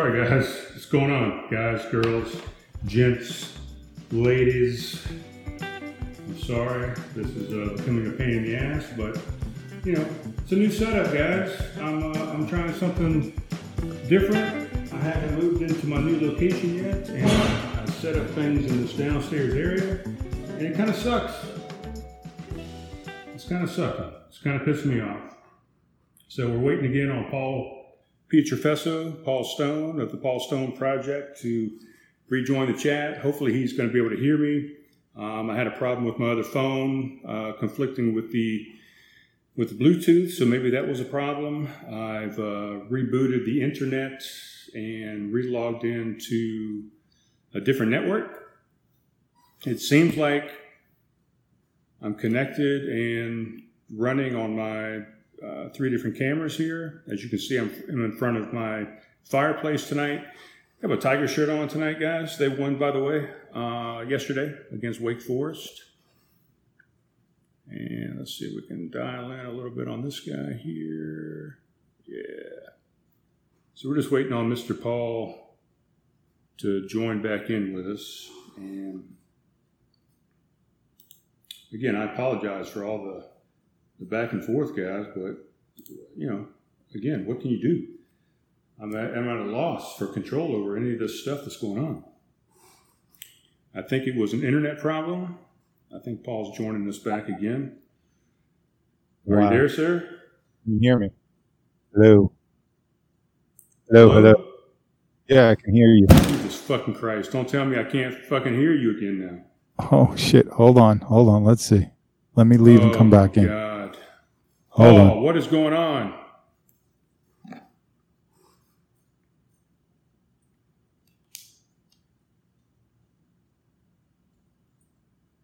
Sorry, guys. What's going on, guys, girls, gents, ladies? I'm sorry. This is uh, becoming a pain in the ass, but you know, it's a new setup, guys. I'm uh, I'm trying something different. I haven't moved into my new location yet, and I set up things in this downstairs area, and it kind of sucks. It's kind of sucking. It's kind of pissing me off. So we're waiting again on Paul Pietrofeso, Paul Stone of the Paul Stone Project to rejoin the chat. Hopefully he's going to be able to hear me. Um, I had a problem with my other phone, uh, conflicting with the with the Bluetooth, so maybe that was a problem. I've uh, rebooted the internet and relogged into a different network. It seems like I'm connected and running on my uh, three different cameras here. As you can see, I'm, I'm in front of my fireplace tonight. I have a Tiger shirt on tonight, guys. They won, by the way, uh, yesterday against Wake Forest. And let's see if we can dial in a little bit on this guy here. Yeah. So we're just waiting on Mr. Paul to join back in with us. And again, I apologize for all the, the back and forth, guys, but you know, again, what can you do? I'm at, I'm at a loss for control over any of this stuff that's going on. I think it was an internet problem. I think Paul's joining us back again. Are you there, sir? Can you hear me? Hello. Hello, hello. Yeah, I can hear you. Jesus fucking Christ. Don't tell me I can't fucking hear you again now. Oh shit. Hold on. Hold on. Let's see. Let me leave and Oh, come back in. God. Hold oh, on. what is going on?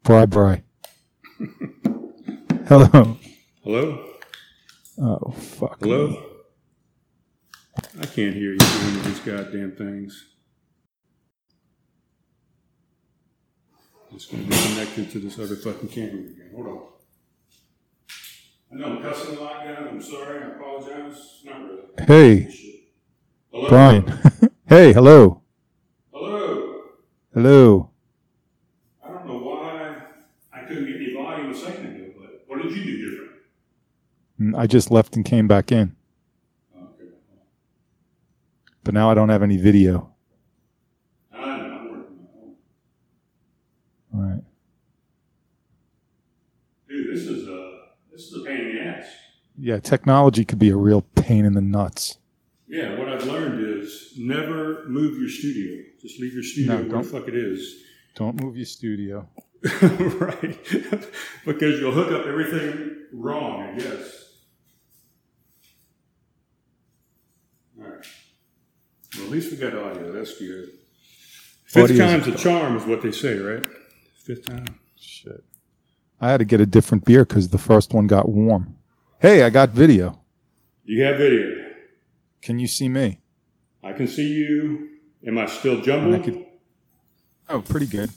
Bri bri. Hello. Hello? Oh fuck. Hello? I can't hear you doing these goddamn things. Just gonna be connected to this other fucking camera again. Hold on. I know I'm cussing a lot, guys. I'm sorry. I apologize. Not really. Hey, Hello? Brian. hey, hello. Hello? Hello. I don't know why I couldn't get any volume a second ago, but what did you do different? Mm, I just left and came back in, Okay. but now I don't have any video. I know. I'm working on. All right. Dude, this is a this is a pain in the ass. Yeah, technology could be a real pain in the nuts. Yeah, what I've learned is never move your studio. Just leave your studio No, where the don't. fuck it is. Don't move your studio. right. because you'll hook up everything wrong, I guess. All right. Well, at least we got audio. That's good. Fifth Audio's- time's a charm, is what they say, right? Fifth time. I had to get a different beer because the first one got warm. Hey, I got video. You have video. Can you see me? I can see you. Am I still jumbled? I could. Oh, pretty good.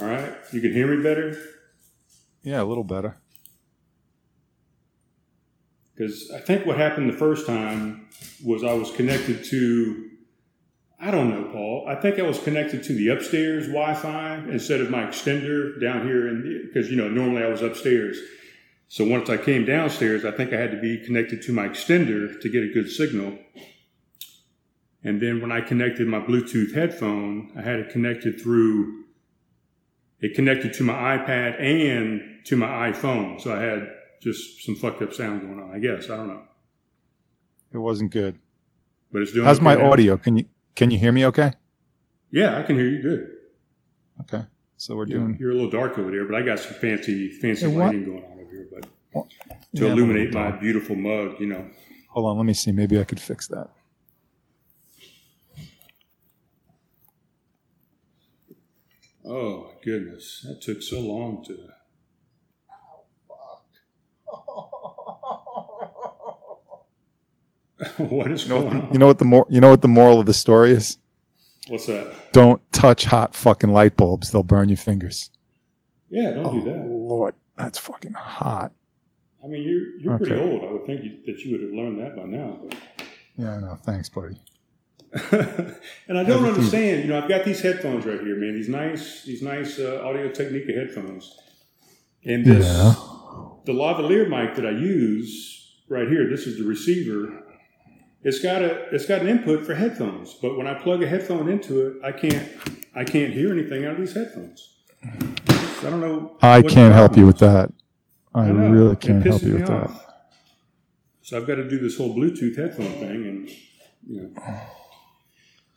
All right. You can hear me better? Yeah, a little better. Because I think what happened the first time was I was connected to, I don't know, Paul. I think I was connected to the upstairs Wi Fi instead of my extender down here. And because, you know, normally I was upstairs. So once I came downstairs, I think I had to be connected to my extender to get a good signal. And then when I connected my Bluetooth headphone, I had it connected through, it connected to my iPad and to my iPhone. So I had just some fucked up sound going on. I guess I don't know, It wasn't good. but it's doing. How's my now. audio? Can you can you hear me okay? Yeah, I can hear you good. Okay. So we're doing you're a little dark over there, but I got some fancy, fancy Hey, lighting going on over here. But to Yeah, illuminate my beautiful mug, you know. Hold on, let me see. Maybe I could fix that. Oh my goodness, that took so long to. what is You know, going on? you know what the mor- you know what the moral of the story is? What's that? Don't touch hot fucking light bulbs. They'll burn your fingers. Yeah, don't do Oh, that. Lord. That's fucking hot. I mean, you're you're pretty old. I would think you, that you would have learned that by now. Yeah, I know. Thanks, buddy. And I don't Everything- understand. You know, I've got these headphones right here, man. These nice, these nice uh, Audio Technica headphones, and this Yeah. the lavalier mic that I use right here. This is the receiver. It's got a it's got an input for headphones, but when I plug a headphone into it, I can't I can't hear anything out of these headphones. I don't know. I can't help you with that. I, I really can't help you with that. So I've got to do this whole Bluetooth headphone thing, and you know.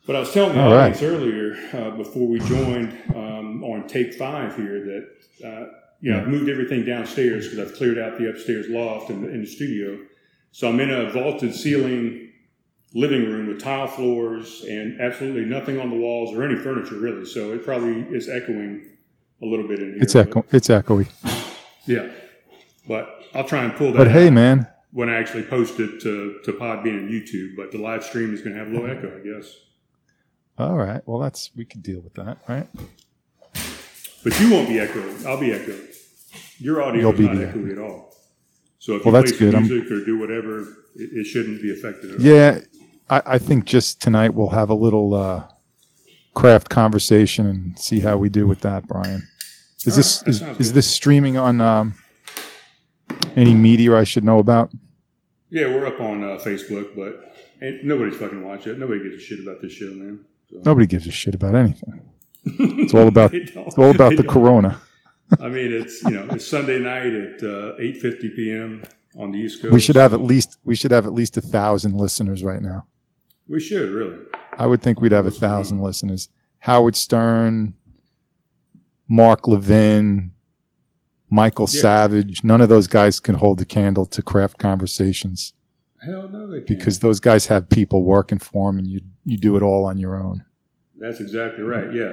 But I was telling the All right. audience earlier uh, before we joined um, on take five here that uh, you know I've moved everything downstairs because I've cleared out the upstairs loft in the, in the studio. So I'm in a vaulted ceiling living room with tile floors and absolutely nothing on the walls or any furniture really. So it probably is echoing a little bit in here. It's echo. It's echoey. yeah, but I'll try and pull that. But hey, out man, when I actually post it to to Podbean and YouTube, but the live stream is going to have a little echo, I guess. all right. Well, that's we can deal with that, right? But you won't be echoing. I'll be echoing. Your audio You'll is be not echoey at all. So if Well, you that's play some good. I'm- music or do whatever, it, it shouldn't be affected at all. I, I think just tonight we'll have a little uh, craft conversation and see how we do with that, Brian. Is this is, is this streaming on um, any media I should know about? Yeah, we're up on uh, Facebook, but ain't, nobody's fucking watch it. Nobody gives a shit about this show, man. So. Nobody gives a shit about anything. It's all about it's all about the don't. corona. I mean, it's you know it's Sunday night at uh, eight fifty p.m. on the East Coast. We should have at least we should have at least a thousand listeners right now. We should really. I would think we'd have a thousand listeners. Howard Stern, Mark Levin, Michael Yeah. Savage. None of those guys can hold a candle to craft conversations Hell no, they can't. because those guys have people working for them, and you you do it all on your own. that's exactly right. Yeah.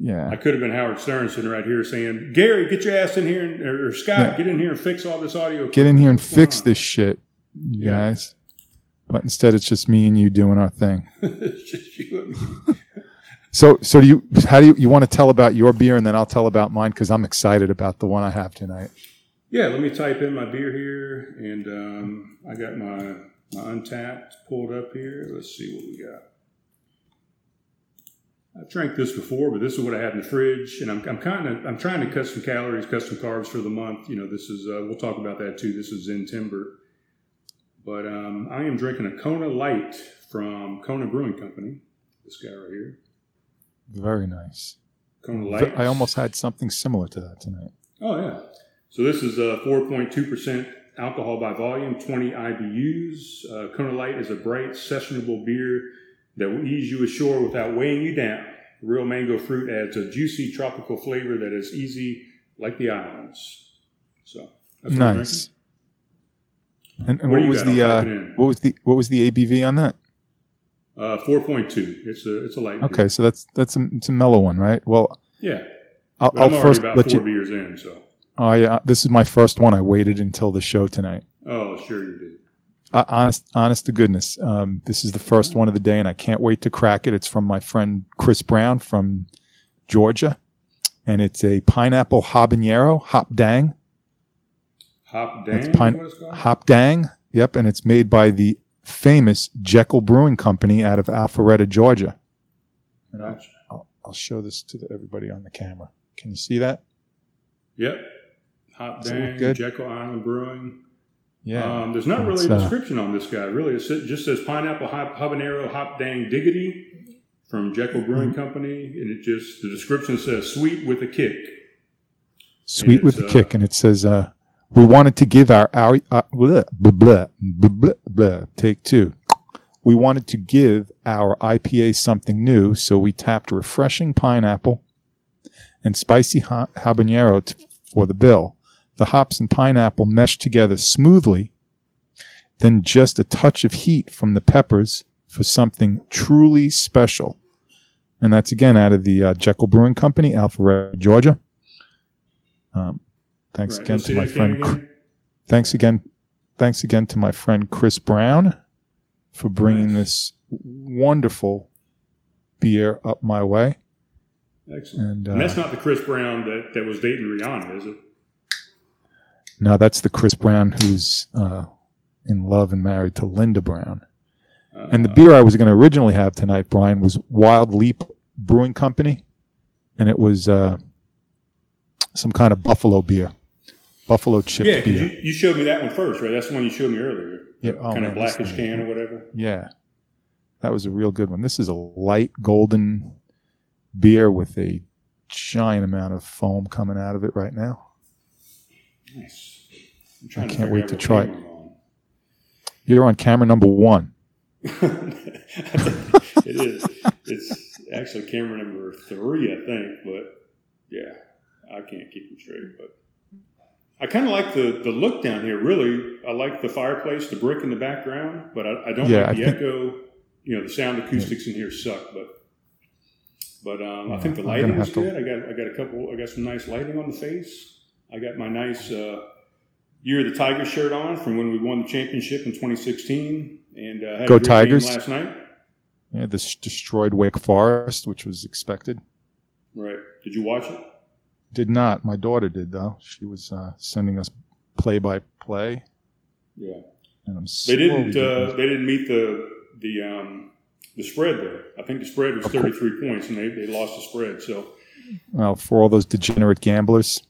Yeah. I could have been Howard Stern sitting right here saying, "Gary, get your ass in here, and, or Scott, Yeah. get in here and fix all this audio." get in here and fix on?" this shit, you Yeah. guys. But instead, it's just me and you doing our thing. It's just you and me. So, so do you? How do you? You want to tell about your beer, and then I'll tell about mine because I'm excited about the one I have tonight. Yeah, let me type in my beer here, and um, I got my my Untappd pulled up here. Let's see what we got. I've drank this before, but this is what I had in the fridge, and I'm, I'm kind of I'm trying to cut some calories, cut some carbs for the month. You know, this is uh, we'll talk about that too. This is in Timber, but um, I am drinking a Kona Light from Kona Brewing Company. This guy right here, Very nice. Kona Light. I almost had something similar to that tonight. Oh yeah. So this is a 4.2 percent alcohol by volume, 20 IBUs. Uh, Kona Light is a bright, sessionable beer that will ease you ashore without weighing you down. Real mango fruit adds a juicy tropical flavor that is easy like the islands. So that's what I'm Nice. And, and What what, was the uh, type it in. what was the what was the ABV on that? Uh, 4.2. It's a it's a light. beer. Okay, so that's that's a it's a mellow one, right? Well, Yeah. I'll, I'll first about let four you. beers in. So. Oh yeah, this is my first one. I waited until the show tonight. Oh, sure you did. Uh, honest, honest to goodness, um, this is the first one of the day, and I can't wait to crack it. It's from my friend Chris Brown from Georgia, and it's a pineapple habanero hop dang. Hop Dang. It's pine-? Hop dang. Yep, and it's made by the famous Jekyll Brewing Company out of Alpharetta, Georgia. And Gotcha. I'll, I'll show this to the, everybody on the camera. Can you see that? Yep. Hop Does Dang? Jekyll Island Brewing. Yeah. Um, there's not really a uh, description on this guy, really. It just says pineapple hop, habanero hop dang diggity from Jekyll Brewing Mm-hmm. Company, and it just the description says sweet with a kick. Sweet with a uh, kick, and it says, uh, "We wanted to give our our uh, take two. We wanted to give our IPA something new, so we tapped refreshing pineapple and spicy ha- habanero t- for the bill. The hops and pineapple meshed together smoothly, then just a touch of heat from the peppers for something truly special." And that's again out of the uh, Jekyll Brewing Company, Alpharetta, Georgia. Um, thanks Right, again to my friend. again. Thanks again. Thanks again to my friend Chris Brown for bringing this wonderful beer up my way. Excellent. And, And that's uh, not the Chris Brown that, that was dating Rihanna, is it? No, that's the Chris Brown who's uh, in love and married to Linda Brown. Uh, And the beer I was going to originally have tonight, Brian, was Wild Leap Brewing Company, and it was uh, some kind of buffalo beer, buffalo chip yeah, beer. you, you showed me that one first, right? That's the one you showed me earlier. Yeah, oh, kind man, of blackish thing- can or whatever. Yeah, that was a real good one. This is a light golden beer with a giant amount of foam coming out of it right now. Nice. I'm trying can't wait to try it. You're on camera number one. it is. It's actually camera number three, I think. But yeah, I can't keep them straight. But I kind of like the the look down here. Really, I like the fireplace, the brick in the background. But I, I don't Yeah, like the I think- echo. You know, the sound acoustics in here suck. But but um, I think the lighting was have to- good. I got I got a couple. I got some nice lighting on the face. I got my nice. Uh, Year of the Tiger shirt on from when we won the championship in 2016, and uh, had Go a Tigers. last night. Yeah, this destroyed Wake Forest, which was expected. Right? Did you watch it? Did not. My daughter did though. She was uh, sending us play by play, Yeah. and I'm They didn't. Uh, they didn't meet the the um, the spread there. I think the spread was 33 points, and they, they lost the spread. So well, for all those degenerate gamblers.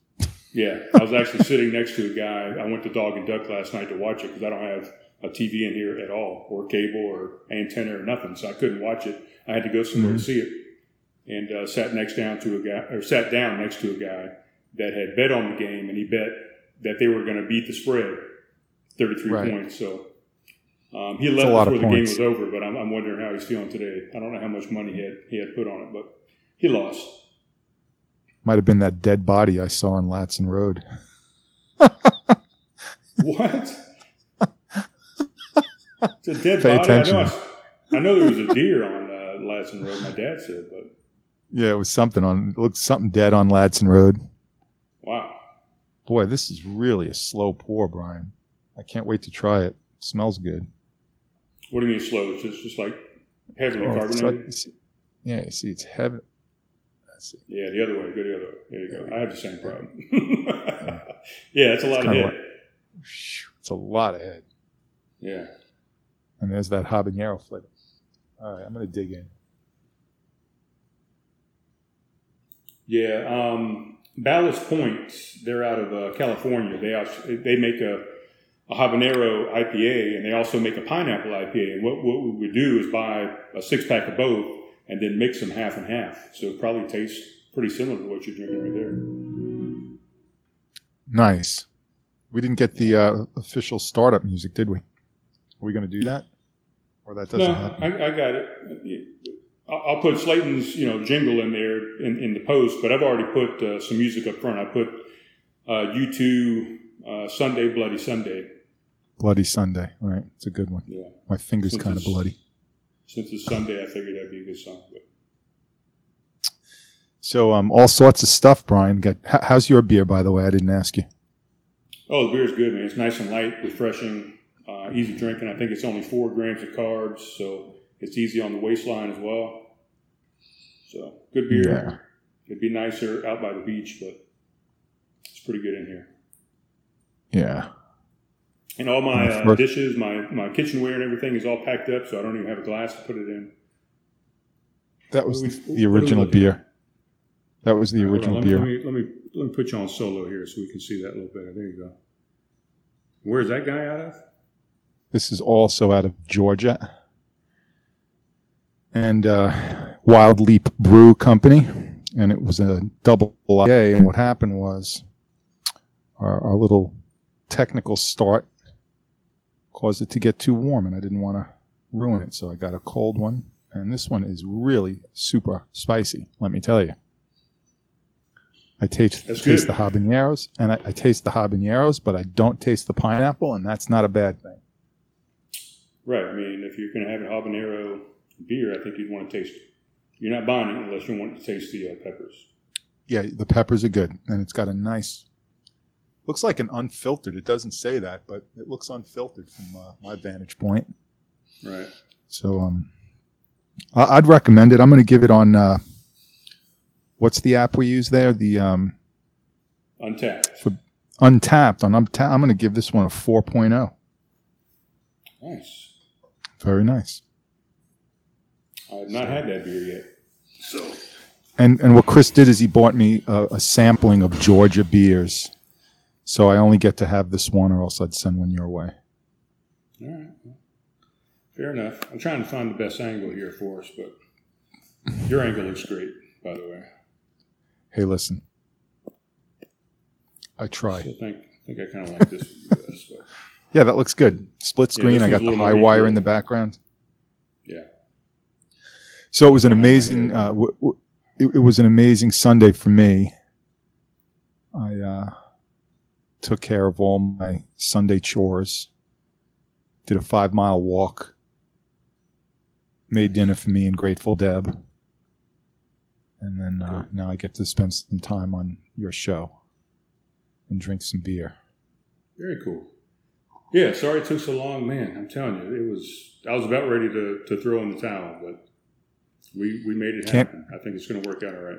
yeah, I was actually sitting next to a guy. I went to Dog and Duck last night to watch it because I don't have a TV in here at all, or cable, or antenna, or nothing. So I couldn't watch it. I had to go somewhere Mhm. to see it, and uh, sat next down to a guy, or sat down next to a guy that had bet on the game, and he bet that they were going to beat the spread, 33 Right. points. So. Um, he left before the game was over, but I'm, I'm wondering how he's feeling today. I don't know how much money he had he had put on it, but he lost. Might have been that dead body I saw on Ladson Road. What? it's a dead Pay body. I know, I, I know there was a deer on uh, Ladson Road. My dad said, but Yeah, it was something on. It looked something dead on Ladson Road. wow. Boy, this is really a slow pour, Brian. I can't wait to try it. smells good. What do you mean slow? It's just, just like heavily Oh, it's carbonated. like- yeah, you see, it's heavy. See. yeah, the other way. Go the other way. There you go. I have the same problem. yeah, it's a lot of kinda head. Phew, It's a lot of head. Yeah. And there's that habanero flavor. All right, I'm gonna dig in. Yeah, um, Ballast Point, they're out of uh, California. They also, they make a, a habanero IPA and they also make a pineapple IPA. And what, what we would do is buy a six pack of both and then mix them half and half. So it probably tastes pretty similar to what you're drinking right there. Nice. We didn't get the uh, official startup music, did we? Are we gonna do that? Or that doesn't No, happen? I, I got it. I'll put Slayton's, you know, jingle in there in, in the post, but I've already put uh, some music up front. I put uh, U2 uh, Sunday Bloody Sunday. Bloody Sunday. All right, it's a good one. Yeah. My finger's kind of bloody. Since it's Sunday, I figured that'd be a good song. But So, um, all sorts of stuff, Brian. Got, how's your beer, by the way? I didn't ask you. oh, the beer's good, man. It's nice and light, refreshing, uh, easy drinking. I think it's only four grams of carbs, so it's easy on the waistline as well. So good beer. Yeah. It'd be nicer out by the beach, but it's pretty good in here. Yeah. And all my uh, Right. dishes, my my kitchenware, and everything is all packed up, so I don't even have a glass to put it in. That was the, we- the what are we original beer. That was the on, original let me, beer. Let me, let me let me put you on solo here so we can see that a little better. There you go. Where's that guy out of? This is also out of Georgia. And uh, Wild Leap Brew Company. And it was a double IPA. And what happened was our, our little technical start caused it to get too warm. And I didn't want to ruin it. So I got a cold one. And this one is really super spicy, let me tell you. I taste, That's taste good. the habaneros, and I, I taste the habaneros, but I don't taste the pineapple, and that's not a bad thing. Right. I mean, if you're going to have a habanero beer, I think you'd want to taste. You're not buying it unless you want to taste the uh, peppers. Yeah, the peppers are good, and it's got a nice. Looks like an unfiltered. It doesn't say that, but it looks unfiltered from uh, my vantage point. Right. So, um, I- I'd recommend it. I'm going to give it on. Uh, what's the app we use there? The um, Untappd. Untappd on Untappd. I'm going to give this one a 4.0. Nice. Very nice. I have not had that beer yet. So And and what Chris did is he bought me a, a sampling of Georgia beers. So I only get to have this one, or else I'd send one your way. all right. Fair enough. I'm trying to find the best angle here for us, but your angle looks great, by the way. Hey, listen. I try. I think I think I kind of like this best, Yeah, that looks good. Split screen. this I got the high wire in the background. So it was an amazing. Uh, w- w- it, it was an amazing Sunday for me. I uh, took care of all my Sunday chores. Did a five mile walk. Made dinner for me and Grateful Deb. And then uh, now I get to spend some time on your show and drink some beer. Very cool. Yeah, sorry it took so long, man. I'm telling you, it was. I was about ready to, to throw in the towel, but we we made it Can't- happen. I think it's going to work out all right.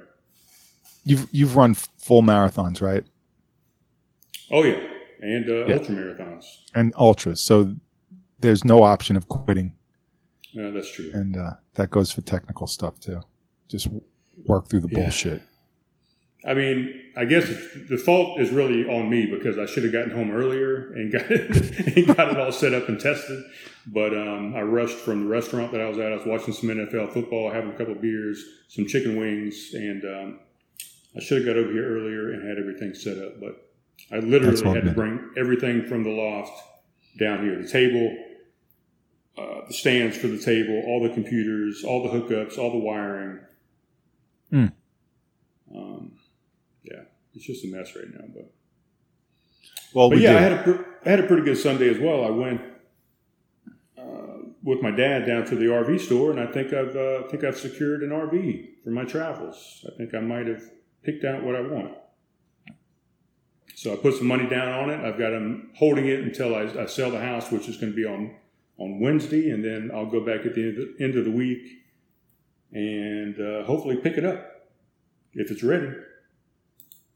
You've you've run full marathons, right? Oh yeah, and uh, Yeah. ultra marathons. And ultras. So there's no option of quitting. Yeah, that's true. and uh, that goes for technical stuff too. Just work through the Yeah. bullshit. I mean, I guess the fault is really on me because I should have gotten home earlier and got it, and got it all set up and tested. But um, I rushed from the restaurant that I was at. I was watching some NFL football, having a couple of beers, some chicken wings, and um, I should have got over here earlier and had everything set up. But I literally had to bring everything from the loft down here: the table, uh, the stands for the table, all the computers, all the hookups, all the wiring. Hmm. Um, yeah, it's just a mess right now. But Well, but we yeah, did. I had a pr- I had a pretty good Sunday as well. I went uh, with my dad down to the RV store, and I think I've uh, I think I've secured an RV for my travels. I think I might have picked out what I want. So I put some money down on it. I've got them holding it until I, I sell the house, which is going to be on on Wednesday, and then I'll go back at the end of the, end of the week and uh, hopefully pick it up if it's ready.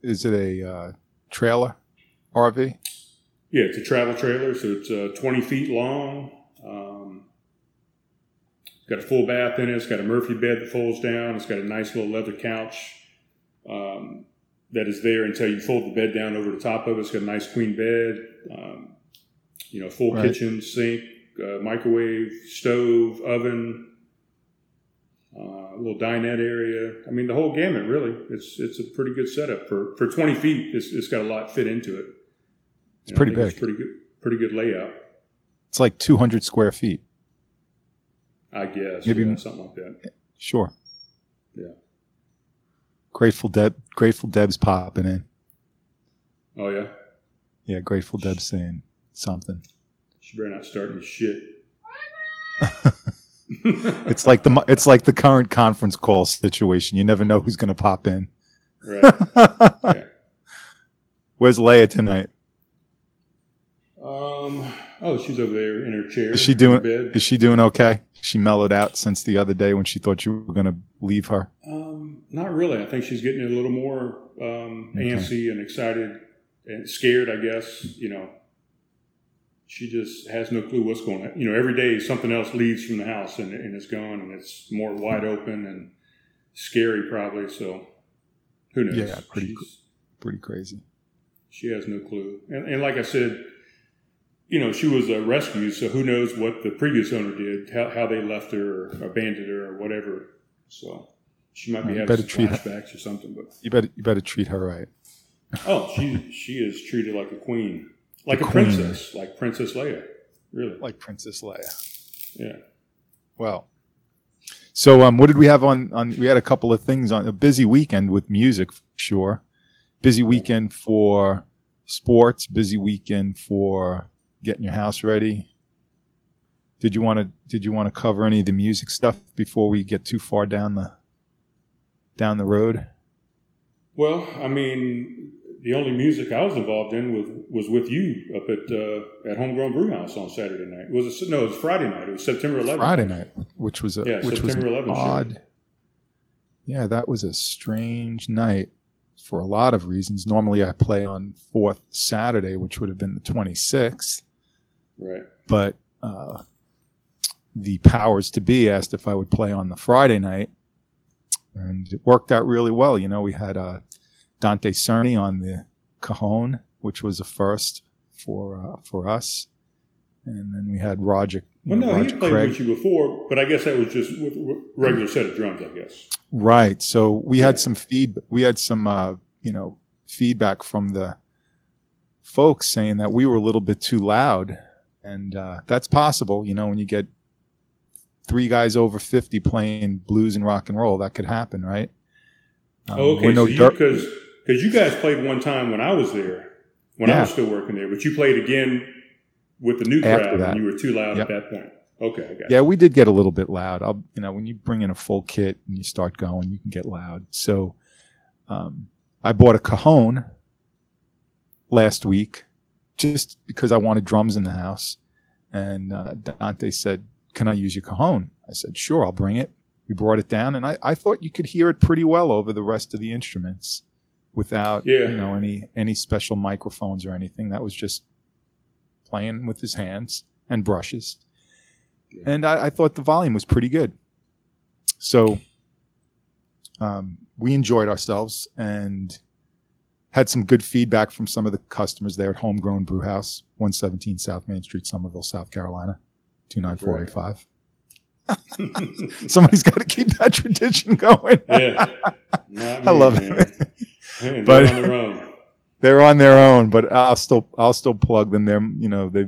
Is it a uh, trailer RV? Yeah, it's a travel trailer, so it's uh, 20 feet long. Um, it's got a full bath in it. It's got a Murphy bed that folds down. It's got a nice little leather couch um, that is there until you fold the bed down over the top of it. It's got a nice queen bed, um, you know, full Right. kitchen, sink, uh, microwave, stove, oven, uh, a little dinette area. I mean, the whole gamut, really. It's it's a pretty good setup for for 20 feet. It's, it's got a lot fit into it. It's And pretty big. It's pretty good. Pretty good layout, It's like 200 square feet. I guess. Maybe- yeah, something like that. Sure. Yeah. Grateful Deb. Grateful Deb's popping in. Oh yeah, Yeah, Grateful Deb's saying something. she better not start any shit. It's like the it's like the current conference call situation. You never know who's going to pop in. right. Yeah. Where's Leia tonight? Um. Oh, she's over there in her chair. Is she doing? Is she doing okay? She mellowed out since the other day when she thought you were going to leave her. Um. Not really. I think she's getting a little more um, Okay. antsy and excited and scared. I guess you know. She just has no clue what's going on. You know, every day something else leaves from the house and, and it's gone and it's more wide open and scary probably. So who knows? Yeah, pretty She's- Pretty crazy. She has no clue. And, and like I said, you know, she was uh, rescued, so who knows what the previous owner did, how, how they left her or abandoned her or whatever. So she might be having better some treat her. or something. But You better you better treat her right. oh, she she is treated like a queen, like a queen. princess, like Princess Leia. Really? Like Princess Leia. Yeah. Well, so um, what did we have on? On we had a couple of things on a busy weekend with music, for sure. Busy weekend for sports. Busy weekend for getting your house ready. Did you want to? Did you want to cover any of the music stuff before we get too far down the down the road? Well, I mean, the only music I was involved in was was with you up at uh, at Homegrown Brew House on Saturday night. It was a, no, it was Friday night. It was September 11th. Friday night, which was a Yeah, which was September an 11th show. odd. Yeah, that was a strange night. for a lot of reasons. Normally, I play on fourth Saturday, which would have been the 26th, Right. but uh, the powers to be asked if I would play on the Friday night, and it worked out really well. You know, we had uh, Dante Cerny on the cajon, which was a first for uh, for us, and then we had Roger. Well, know, no, Roger had played Craig. with you before, but I guess that was just with regular set of drums, I guess. Right. So we had some feed. We had some, uh, you know, feedback from the folks saying that we were a little bit too loud, and uh, that's possible. You know, when you get three guys over fifty playing blues and rock and roll, that could happen, right? Um, Oh, okay. we're no so you, because you guys played one time when I was there, when I was still working there, but you played again with the new After crowd, that. and you were too loud Yep. at that point. Okay, I got yeah, we did get a little bit loud. I'll, you know, when you bring in a full kit and you start going, you can get loud. So, um, I bought a cajon last week just because I wanted drums in the house. And uh, Dante said, Can I use your cajon? I said, Sure, I'll bring it. We brought it down, and I, I thought you could hear it pretty well over the rest of the instruments without Yeah. you know any any special microphones or anything. That was just playing with his hands and brushes. Yeah. And I, I thought the volume was pretty good. So um, we enjoyed ourselves and had some good feedback from some of the customers there at Homegrown Brew House, 117 South Main Street, Summerville, South Carolina, 29485. Somebody's got to keep that tradition going. yeah. I love it. But- they're on their own. They're on their own, but I'll still I'll still plug them. They're you know they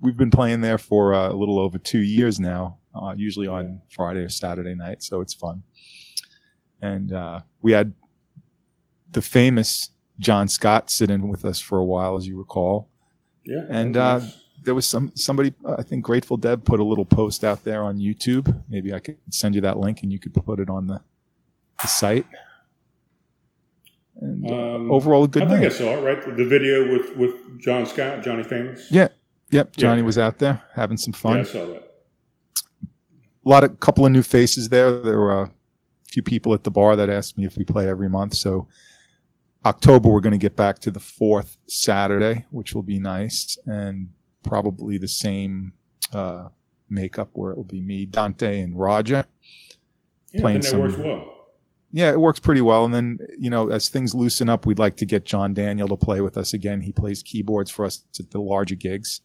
we've been playing there for uh, a little over two years now. Uh, usually on Friday or Saturday night, so it's fun. And uh, we had the famous John Scott sit in with us for a while, as you recall. Yeah. And, uh. There was some somebody I think Grateful Deb put a little post out there on YouTube. Maybe I could send you that link and you could put it on the, the site. And uh, Um, overall, a good I think I saw it, right? The video with, with John Scott, Johnny Famous. Yeah. Yep, Johnny Yeah. was out there having some fun. Yeah, I saw that. A lot of couple of new faces there. There were a few people at the bar that asked me if we play every month. So October we're going to get back to the fourth Saturday, which will be nice, and probably the same uh, makeup where it will be me, Dante, and Roger. Yeah, Playing I think that some- works well. Yeah, it works pretty well. And then, you know, as things loosen up, we'd like to get John Daniel to play with us again. He plays keyboards for us at the larger gigs.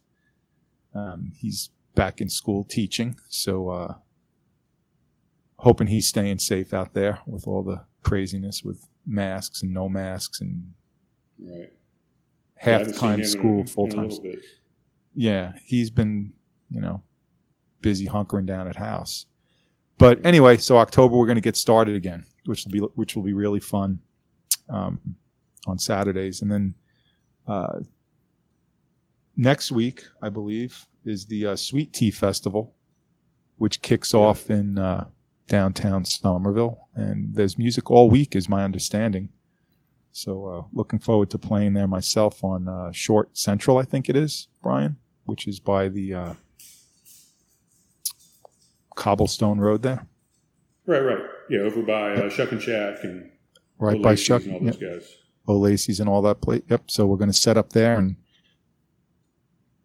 Um, he's back in school teaching. So, uh, hoping he's staying safe out there with all the craziness with masks and no masks and Right. Half haven't time him in a- school, full time. Yeah, he's been, you know, busy hunkering down at house. But anyway, so October we're going to get started again, which will be which will be really fun um, on Saturdays, and then uh, next week I believe is the uh, Sweet Tea Festival, which kicks Yeah. off in uh, downtown Summerville, and there's music all week, is my understanding. So uh, looking forward to playing there myself on uh, Short Central, I think it is, Brian, which is by the uh, cobblestone road there, Right, right. Yeah, over by uh, Shuck and Shack and right by Shuck, and all yep, those guys. O'Lacey's and all that place. Yep. So we're going to set up there and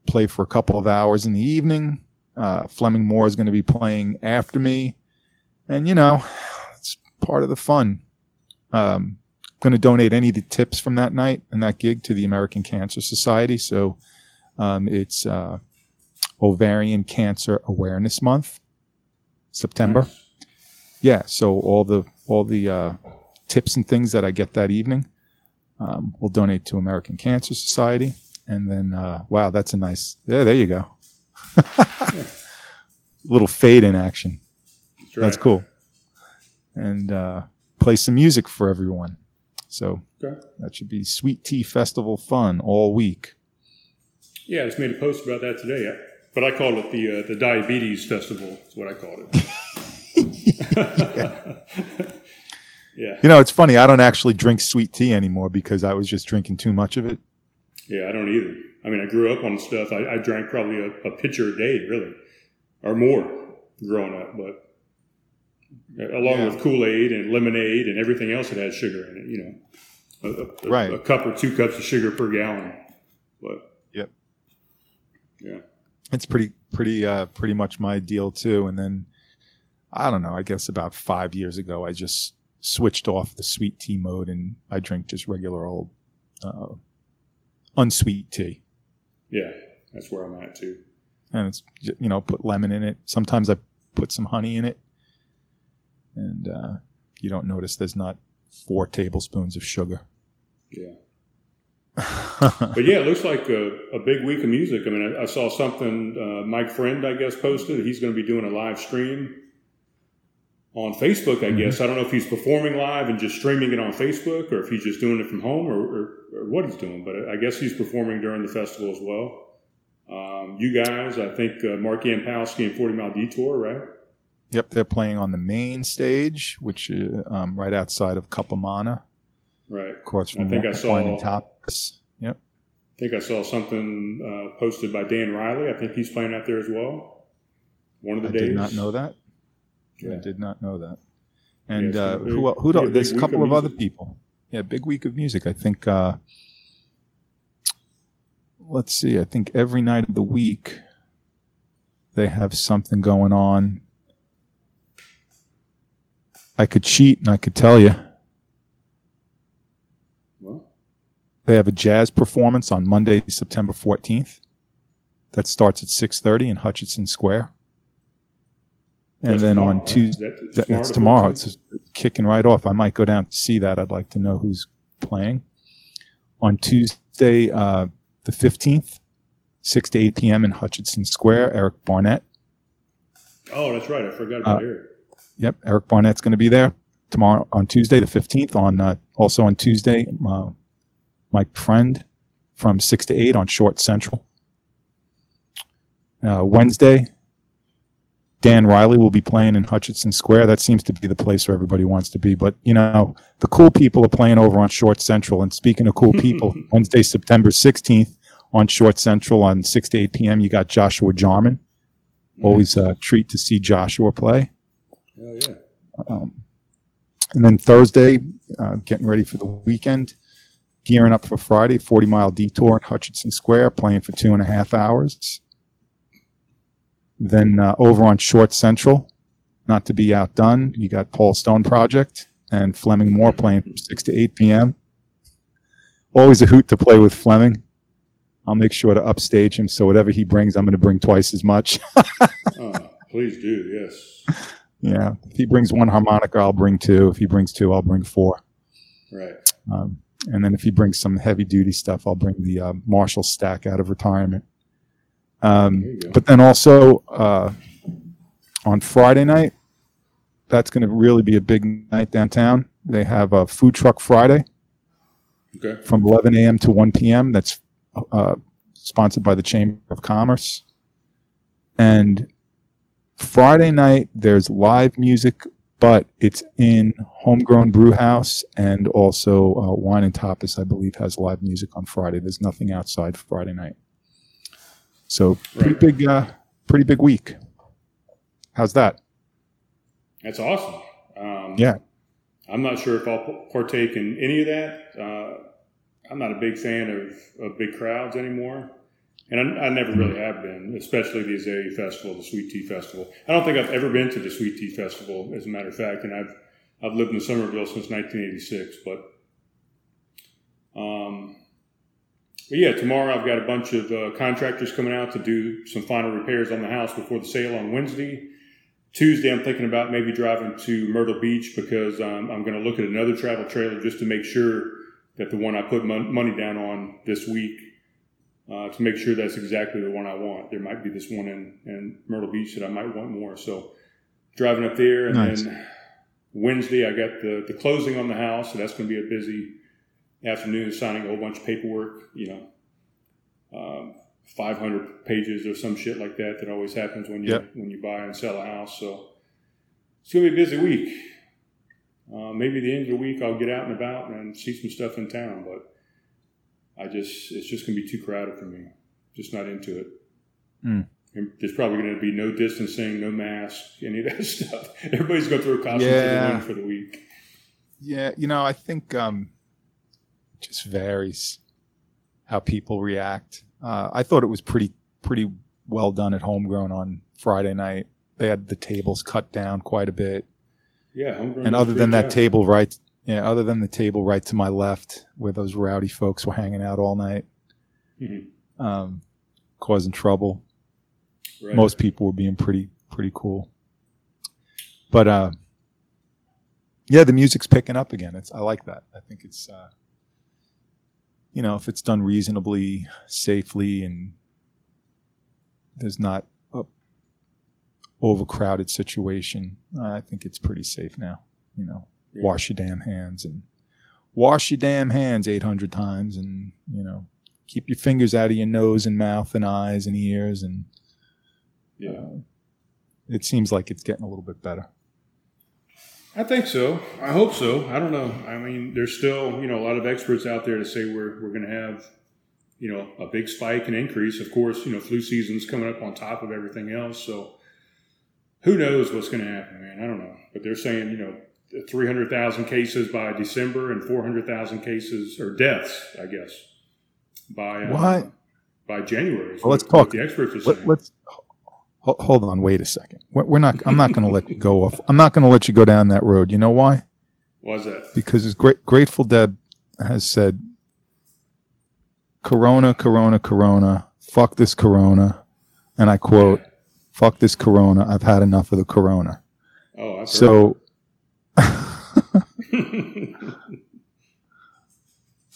play for a couple of hours in the evening. Uh, Fleming Moore is going to be playing after me, and you know, it's part of the fun. Um, I'm going to donate any of the tips from that night and that gig to the American Cancer Society. So um, it's uh, Ovarian Cancer Awareness Month, September. Nice. Yeah. So all the all the uh, tips and things that I get that evening, um, we'll donate to American Cancer Society. And then, uh, wow, that's a nice. Yeah, there you go. Little fade in action. That's, right. That's cool. And uh, play some music for everyone. So Okay. that should be Sweet Tea Festival fun all week. Yeah, I just made a post about that today. But I called it the uh, the diabetes festival. Is what I called it. yeah, You know, it's funny. I don't actually drink sweet tea anymore because I was just drinking too much of it. yeah. I don't either. I mean, I grew up on stuff. I, I drank probably a, a pitcher a day, really, or more, growing up. But along Yeah. with Kool Aid and lemonade and everything else that had sugar in it, you know. a, a, Right. a cup or two cups of sugar per gallon. But Yep. yeah, It's pretty pretty uh pretty much my deal too. And then I don't know, I guess about five years ago I just switched off the sweet tea mode and I drink just regular old uh unsweet tea. yeah, that's where I'm at too. And it's you know, put lemon in it. Sometimes I put some honey in it. And uh you don't notice there's not four tablespoons of sugar. Yeah. But yeah, it looks like a, a big week of music. I mean, I, I saw something uh, Mike Friend, I guess, posted. He's going to be doing a live stream on Facebook, I Mhm. guess. I don't know if he's performing live and just streaming it on Facebook or if he's just doing it from home or, or, or what he's doing. But I guess he's performing during the festival as well. Um, you guys, I think uh, Mark Yampowski and 40 Mile Detour, right? Yep, they're playing on the main stage, which uh, um, right outside of Kapamana, Right. of course. I From think I saw- Tapas. Yep. I think I saw something uh, posted by Dan Riley. I think he's playing out there as well. One of the I days. did not know that. Yeah. I did not know that. And it's uh, gonna who who be a do, big there's a couple of of other people. Yeah, big week of music. I think. Uh, let's see. I think every night of the week they have something going on. I could cheat and I could tell you Well, they have a jazz performance on Monday, September 14th. That starts at 6:30 in Hutchinson Square. And that's then tomorrow, on? Tuesday, That- That, that's the tomorrow. It's kicking right off. I might go down to see that. I'd like to know who's playing. On Tuesday, uh, the 15th, 6 to 8 p.m. in Hutchinson Square, Eric Barnett. Oh, that's right. I forgot about Uh, Eric. Yep, Eric Barnett's going to be there tomorrow on Tuesday, the 15th. On uh, Also on Tuesday, uh, Mike Friend from 6 to 8 on Short Central. Uh, Wednesday, Dan Riley will be playing in Hutchinson Square. That seems to be the place where everybody wants to be. But, you know, the cool people are playing over on Short Central. And speaking of cool people, Wednesday, September 16th on Short Central on 6 to 8 p.m., you got Joshua Jarman. Always a treat to see Joshua play. Oh, yeah. Um, and then Thursday, uh, getting ready for the weekend, gearing up for Friday, 40 mile detour in Hutchinson Square, playing for two and a half hours. Then uh, over on Short Central, not to be outdone, you got Paul Stone Project and Fleming Moore playing from 6 to 8 p.m. Always a hoot to play with Fleming. I'll make sure to upstage him, so whatever he brings, I'm going to bring twice as much. Oh, please do. Yes. Yeah. If he brings one harmonica, I'll bring two. If he brings two, I'll bring four. Right. Um, and then if he brings some heavy duty stuff, I'll bring the uh, Marshall stack out of retirement. Um, There you go. but then also uh, on Friday night, that's going to really be a big night downtown. They have a food truck Friday Okay. from 11 a.m. to 1 p.m. That's uh, sponsored by the Chamber of Commerce. And Friday night, there's live music, but it's in Homegrown Brew House and also uh, Wine and Tapas, I believe, has live music on Friday. There's nothing outside Friday night. So pretty Right. big, uh, pretty big week. How's that? That's awesome. Um, Yeah. I'm not sure if I'll partake in any of that. Uh, I'm not a big fan of, of big crowds anymore. And I, I never really have been, especially the Azalea Festival, the Sweet Tea Festival. I don't think I've ever been to the Sweet Tea Festival, as a matter of fact, and I've I've lived in Summerville since 1986. But, um, but yeah, tomorrow I've got a bunch of uh, contractors coming out to do some final repairs on the house before the sale on Wednesday. Tuesday, I'm thinking about maybe driving to Myrtle Beach because um, I'm going to look at another travel trailer just to make sure that the one I put mon- money down on this week uh, to make sure that's exactly the one I want. There might be this one in, in Myrtle Beach that I might want more. So driving up there, and Nice. then Wednesday I got the the closing on the house, so that's going to be a busy afternoon, signing a whole bunch of paperwork. You know, um, 500 pages or some shit like that that always happens when you Yep. when you buy and sell a house. So it's going to be a busy week. Uh, maybe the end of the week I'll get out and about and see some stuff in town, but I just it's just going to be too crowded for me. Just not into it. Mm. There's probably going to be no distancing, no mask, any of that stuff. Everybody's going to throw costumes in the Yeah. wind for the week. Yeah, you know, I think um, just varies how people react. Uh, I thought it was pretty pretty well done at Homegrown on Friday night. They had the tables cut down quite a bit, Yeah, homegrown and other than that job. table right, yeah, other than the table right to my left, where those rowdy folks were hanging out all night, Mhm. um, causing trouble. Right. most people were being pretty pretty cool but uh yeah the music's picking up again it's i like that i think it's uh you know if it's done reasonably safely and there's not a overcrowded situation i think it's pretty safe now you know Yeah. wash your damn hands and wash your damn hands 800 times and you know keep your fingers out of your nose and mouth and eyes and ears and Yeah. uh, it seems like it's getting a little bit better. I think so. I hope so. I don't know. I mean, there's still, you know, a lot of experts out there to say we're we're going to have, you know, a big spike and increase. Of course, you know, flu season's coming up on top of everything else. So who knows what's going to happen, man? I don't know. But they're saying, you know, 300,000 cases by December and 400,000 cases or deaths, I guess, by uh, What? by January. Well, let's talk. The experts are saying. Let's ho- hold on. Wait a second. We're, we're not. I'm not going to let you go off. I'm not going to let you go down that road. You know why? Why's that? Because as great Grateful Dead has said, "Corona, Corona, Corona. Fuck this Corona," and I quote, "Fuck this Corona. I've had enough of the Corona." Oh, I've So.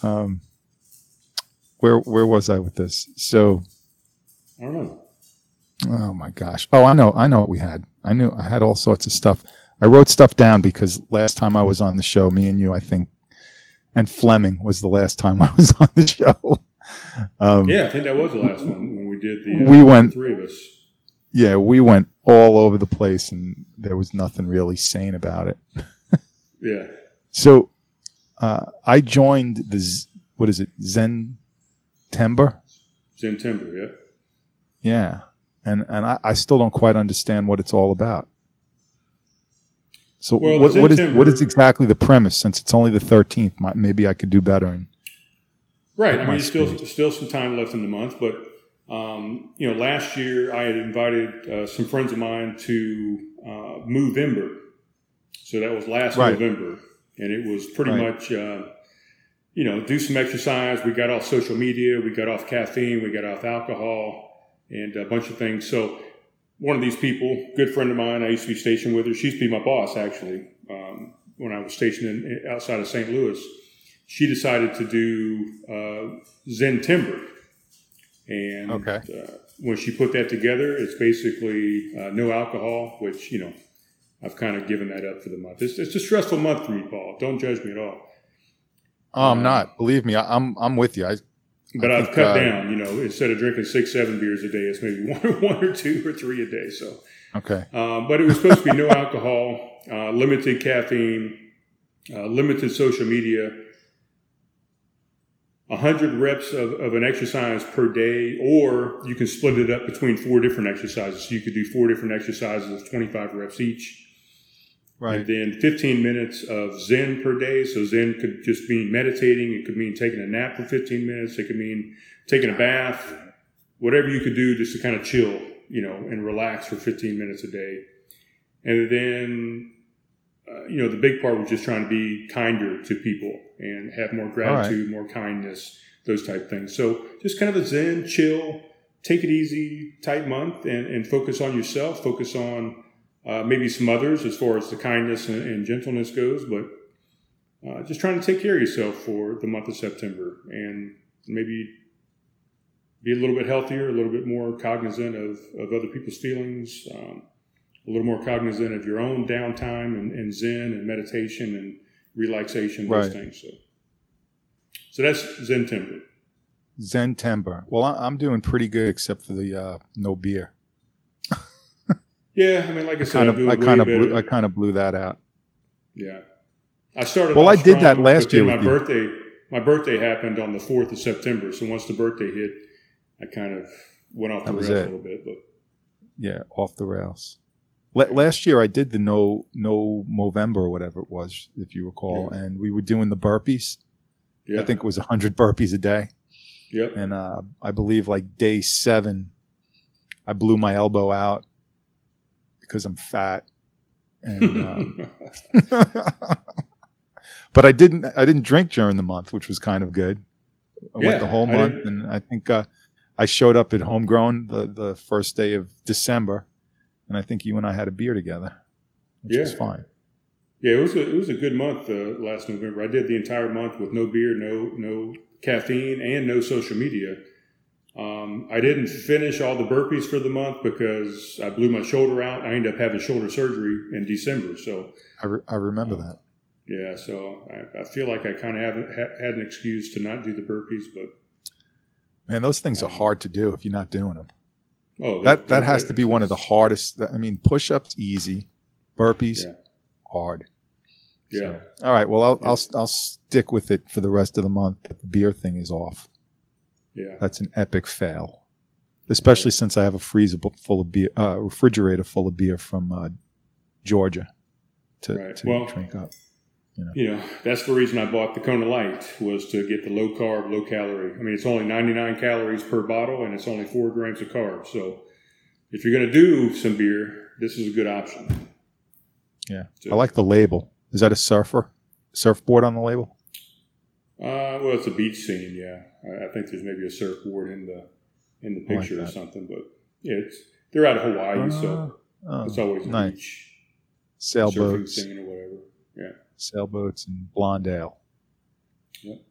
um, where where was I with this? So, I don't know. Oh my gosh. Oh, I know. I know what we had. I knew I had all sorts of stuff. I wrote stuff down because last time I was on the show, me and you, I think, and Fleming was the last time I was on the show. Um, Yeah, I think that was the last one when we did the. Uh, We went- three of us. yeah, we went all over the place, and there was nothing really sane about it. Yeah, So, uh, I joined the Z- what is it Zen Timber? Zen Timber. Yeah. Yeah, and and I, I still don't quite understand what it's all about. So Well, what, what is what is exactly the premise? Since it's only the thirteenth, maybe I could do better. And Right. I mean, still still some time left in the month, but um, you know, last year I had invited uh, some friends of mine to uh, Movember, so that was last Right. November, and it was pretty Right. much. Uh, you know, do some exercise. We got off social media. We got off caffeine. We got off alcohol and a bunch of things. So, one of these people, good friend of mine, I used to be stationed with her. She used to be my boss, actually, um, when I was stationed in, outside of St. Louis. She decided to do uh, Zen Timber. And Okay. uh, when she put that together, it's basically uh, no alcohol, which, you know, I've kind of given that up for the month. It's, it's a stressful month for me, Paul. Don't judge me at all. oh, I'm Um, not. Believe me, I, I'm I'm with you. I, But I've cut down, you know, instead of drinking six, seven beers a day, it's maybe one, one or two or three a day. So, okay. um, but it was supposed to be no alcohol, uh, limited caffeine, uh, limited social media, 100 reps of, of an exercise per day, or you can split it up between four different exercises. So you could do four different exercises of 25 reps each. Right. And then 15 minutes of Zen per day. So Zen could just mean meditating. It could mean taking a nap for 15 minutes. It could mean taking a bath. Whatever you could do just to kind of chill, you know, and relax for 15 minutes a day. And then, uh, you know, the big part was just trying to be kinder to people and have more gratitude, more kindness, those type things. So just kind of a Zen, chill, take it easy type month and, and focus on yourself, focus on uh, maybe some others as far as the kindness and, and gentleness goes, but uh, just trying to take care of yourself for the month of September and maybe be a little bit healthier, a little bit more cognizant of, of other people's feelings, um, a little more cognizant of your own downtime and, and Zen and meditation and relaxation, those Right. things. So, so that's Zen Timber. Zen Timber. Well, I'm doing pretty good except for the uh, no beer. Yeah, I mean, like I said, Kind of I kind of blew, I kind of blew that out. Yeah. I started. Well, I did that last year My with you. birthday, my birthday happened on the fourth of September. So once the birthday hit, I kind of went off the That was rails it. a little bit. But Yeah, off the rails. Last year I did the no no Movember or whatever it was, if you recall, Yeah. and we were doing the burpees. Yeah. I think it was 100 burpees a day. Yep. And uh, I believe like day seven, I blew my elbow out because I'm fat. And um, but I didn't I didn't drink during the month, which was kind of good. I Yeah, went the whole month, didn't- and I think uh, I showed up at homegrown the the first day of December, and I think you and I had a beer together, which was fine. yeah, it was a, it was a good month uh, last November. I did the entire month with no beer, no no caffeine, and no social media. Um, I didn't finish all the burpees for the month because I blew my shoulder out. I ended up having shoulder surgery in December. So I, re- I remember that. yeah, so I, I feel like I kind of haven't ha- had an excuse to not do the burpees, but Man, those things are hard to do if you're not doing them. oh, That that has to be one of the hardest. I mean, push-ups easy, burpees Yeah. hard. yeah. All right. Well, I'll, Yeah. I'll I'll stick with it for the rest of the month. The beer thing is off. Yeah. That's an epic fail, especially since I have a freezer full of beer, uh, refrigerator full of beer from uh, Georgia to, Right. to Well- drink up. You know, that's the reason I bought the Kona Light was to get the low carb, low calorie. I mean, it's only 99 calories per bottle and it's only four grams of carbs. So if you're going to do some beer, this is a good option. Yeah, So- I like the label. Is that a surfer surfboard on the label? Uh, well, it's a beach scene. Yeah. I, I think there's maybe a surfboard in the, in the I like picture or something, but yeah, it's, they're out of Hawaii. so Oh, it's always a nice. beach sailboats, or whatever. Yeah. sailboats, and blonde ale. Yep.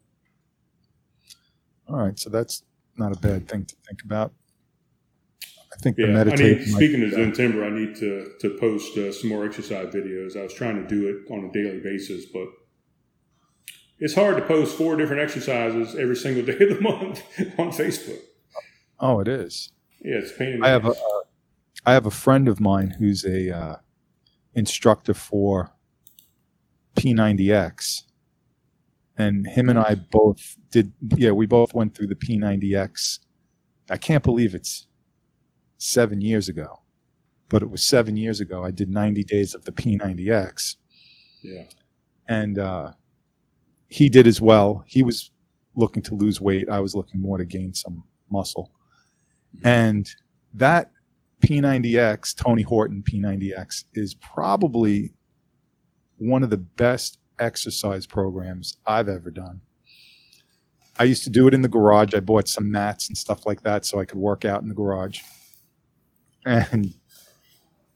All right, so that's not a bad thing to think about. I think the Yeah, I need, speaking of Zen Timber, I need to to post uh, some more exercise videos. I was trying to do it on a daily basis, but it's hard to post four different exercises every single day of the month on Facebook. oh, it is. Yeah, it's a pain in the I have a, uh, I have a friend of mine who's a uh, instructor for P90X, and him and I both did. Yeah, we both went through the P90X. I can't believe it's seven years ago, but it was seven years ago. I did 90 days of the P90X, yeah, and uh, he did as well. He was looking to lose weight. I was looking more to gain some muscle. And that P90X, Tony Horton P90X, is probably one of the best exercise programs I've ever done. I used to do it in the garage. I bought some mats and stuff like that so I could work out in the garage. And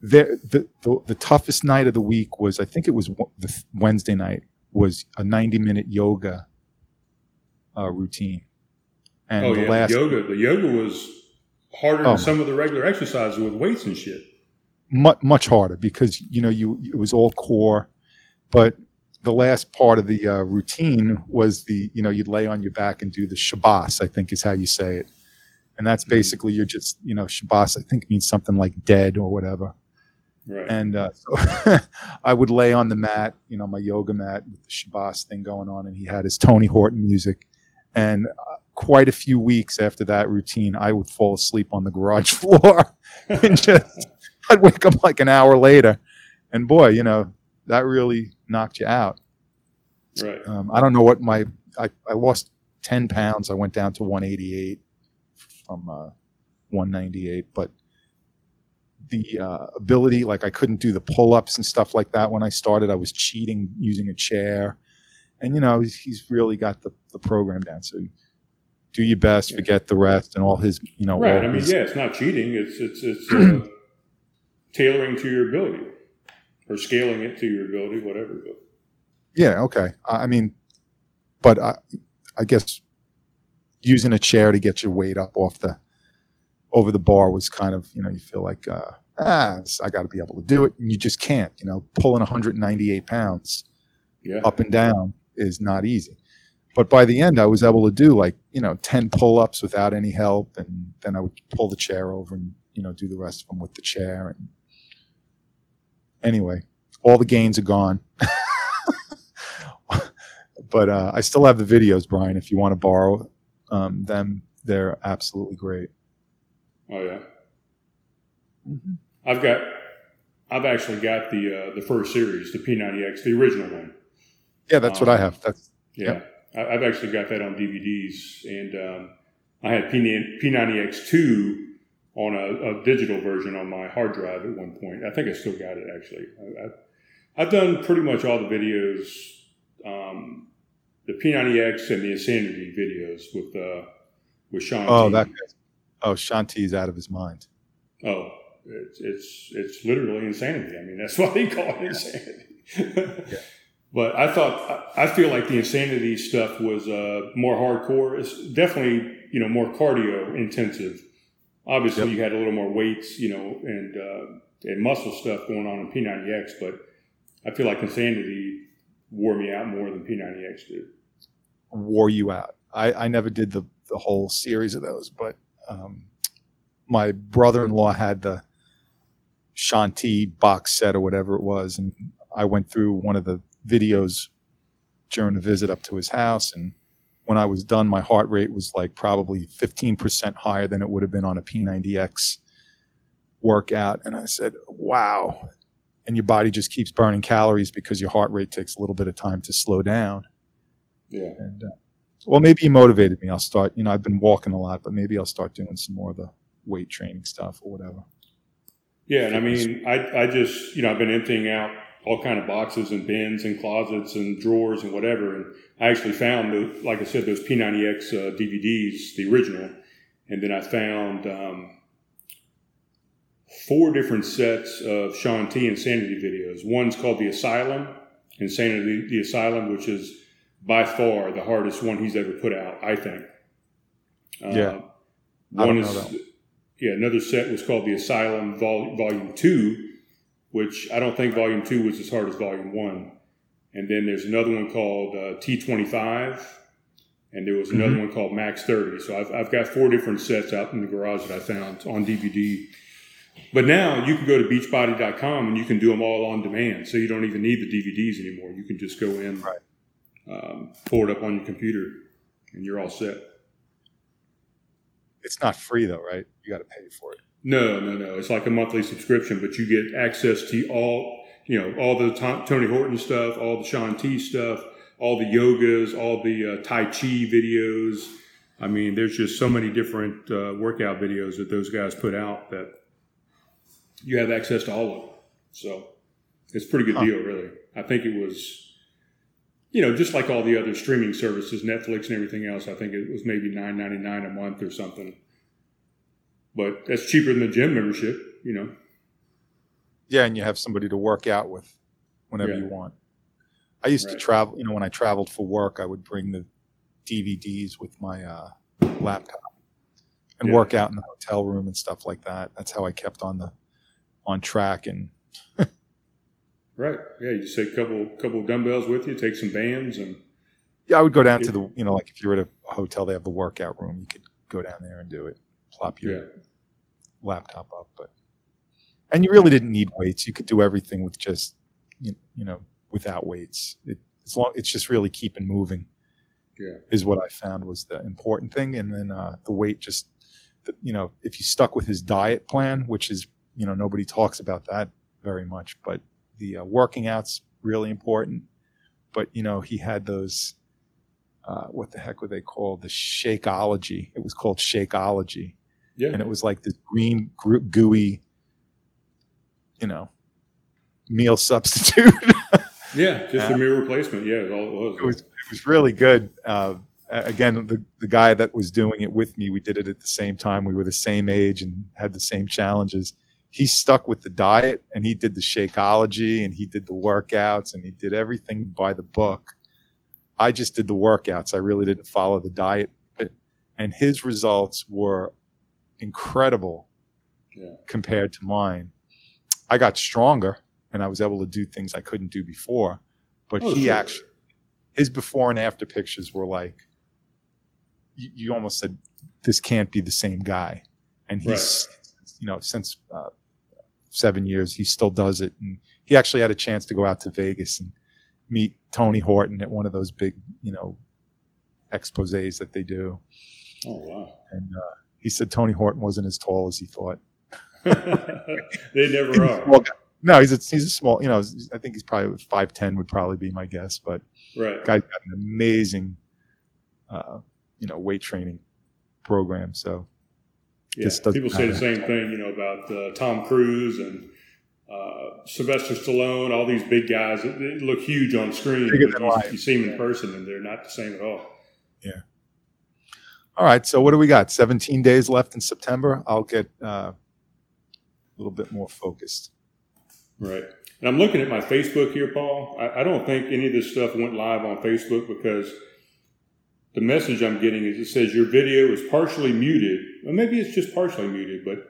there, the, the the toughest night of the week was I think it was the Wednesday night was a 90 minute yoga uh, routine. And oh the yeah, last the yoga. The yoga was harder Oh, than some of the regular exercises with weights and shit. much much harder because you know you it was all core, but the last part of the uh, routine was the you know you'd lay on your back and do the shabas I think is how you say it, and that's Mhm. basically you're just you know shabas I think means something like dead or whatever, Right. and uh, so I would lay on the mat you know my yoga mat with the shabas thing going on, and he had his Tony Horton music, and uh, quite a few weeks after that routine I would fall asleep on the garage floor and just I'd wake up like an hour later, and boy, you know that really knocked you out. right. Um, I don't know what my I, I lost ten pounds. I went down to one eighty eight from uh, one ninety eight, but the uh, ability, like I couldn't do the pull ups and stuff like that when I started. I was cheating using a chair, and you know he's, he's really got the, the program down. So do your best, Yeah. forget the rest, and all his you know Right. I mean, his- yeah, it's not cheating. It's it's it's uh, tailoring to your ability or scaling it to your ability, whatever. Yeah, okay. I I mean, but I, I guess using a chair to get your weight up off the over the bar was kind of you know you feel like uh, ah I got to be able to do it, and you just can't. You know, pulling 198 pounds yeah, up and down is not easy. But by the end, I was able to do like you know 10 pull-ups without any help, and then I would pull the chair over and you know do the rest of them with the chair. And anyway, all the gains are gone. but uh, I still have the videos, Brian. If you want to borrow um, them, they're absolutely great. oh yeah. I've got, I've actually got the uh, the first series, the P90X, the original one. Yeah, that's what I have. That's Yeah, Yep. I, I've actually got that on DVDs, and um, I had P- P90X2 on a, a, digital version on my hard drive at one point. I think I still got it actually. I, have done pretty much all the videos, um, the P90X and the Insanity videos with uh, with Sean. Oh, T. that. Oh, Shaun T's out of his mind. Oh, it's it's it's literally insanity. I mean, that's why they call it insanity. yeah. But I thought I feel like the insanity stuff was uh, more hardcore. It's definitely you know more cardio intensive. Obviously, yep. you had a little more weights, you know, and uh, and muscle stuff going on in P90X. But I feel like insanity wore me out more than P90X did. Wore you out. I, I never did the the whole series of those, but um, my brother-in-law had the Shaun T box set or whatever it was, and I went through one of the videos during a visit up to his house, and when I was done, my heart rate was like probably 15% higher than it would have been on a P90X workout, and I said, "Wow." And your body just keeps burning calories because your heart rate takes a little bit of time to slow down. Yeah. And uh, well, maybe you motivated me. I'll start. You know, I've been walking a lot, but maybe I'll start doing some more of the weight training stuff or whatever. Yeah, and I mean, I I just you know I've been emptying out all kind of boxes and bins and closets and drawers and whatever, and I actually found the like I said those P90X uh, DVDs, the original, and then I found um, four different sets of Shaun T insanity videos. One's called the Asylum, Insanity the Asylum, which is by far the hardest one he's ever put out, I think. Uh, yeah. One is yeah, another set was called the Asylum Vol- Volume Two, which I don't think Volume Two was as hard as Volume One. And then there's another one called uh, T25, and there was another mm-hmm. one called Max 30. So I've, I've got four different sets out in the garage that I found on DVD. But now you can go to beachbody.com and you can do them all on demand. So you don't even need the DVDs anymore. You can just go in, right. um, pull it up on your computer, and you're all set. It's not free though, right? You got to pay for it. No, no, no. It's like a monthly subscription, but you get access to all, you know, all the Tony Horton stuff, all the Shaun T stuff, all the yogas, all the uh, Tai Chi videos. I mean, there's just so many different uh, workout videos that those guys put out that you have access to all of them. So it's a pretty good huh. deal, really. I think it was, you know, just like all the other streaming services, Netflix and everything else. I think it was maybe nine ninety nine a month or something but that's cheaper than the gym membership, you know. Yeah, and you have somebody to work out with whenever yeah. you want. I used right. to travel, you know, when I traveled for work, I would bring the DVDs with my uh, laptop and yeah. work out in the hotel room and stuff like that. That's how I kept on the on track and. right. Yeah, you just take a couple couple dumbbells with you, take some bands, and. Yeah, I would go down to the, you know, like if you're at a hotel, they have the workout room. You could go down there and do it plop your yeah. laptop up. But and you really didn't need weights. You could do everything with just you, you know without weights. It, it's long. It's just really keeping moving. Yeah, is what I found was the important thing. And then uh, the weight just you know if you stuck with his diet plan, which is you know nobody talks about that very much, but the uh, working out's really important. But you know he had those uh, what the heck were they called? The Shakeology. It was called Shakeology. Yeah. And it was like this green, gooey, you know, meal substitute. yeah, just a meal replacement. Yeah, all it was. It was, it was really good. Uh, again, the, the guy that was doing it with me, we did it at the same time. We were the same age and had the same challenges. He stuck with the diet and he did the Shakeology and he did the workouts and he did everything by the book I just did the workouts. I really didn't follow the diet. And his results were incredible yeah. compared to mine. I got stronger and I was able to do things I couldn't do before. But oh, he sure. actually, his before and after pictures were like, you, you, almost said, this can't be the same guy. And he's, right. you know, since uh, seven years, he still does it. And he actually had a chance to go out to Vegas and meet Tony Horton at one of those big, you know, exposes that they do. Oh wow! And uh, he said Tony Horton wasn't as tall as he thought. they never are. Well, no, he's a, he's a small. You know, I think he's probably five ten would probably be my guess, but right, guy's got an amazing uh, you know, weight training program. So Yeah, people say the same thing, you know, about uh, Tom Cruise and uh, Sylvester Stallone. All these big guys they they look huge on screen, Bigger but than you, you see them in person, and they're not the same at all. Yeah. All right. So what do we got? 17 days left in September. I'll get uh, a little bit more focused. Right. And I'm looking at my Facebook here, Paul. I, I don't think any of this stuff went live on Facebook because the message I'm getting is it says your video is partially muted. Well, maybe it's just partially muted, but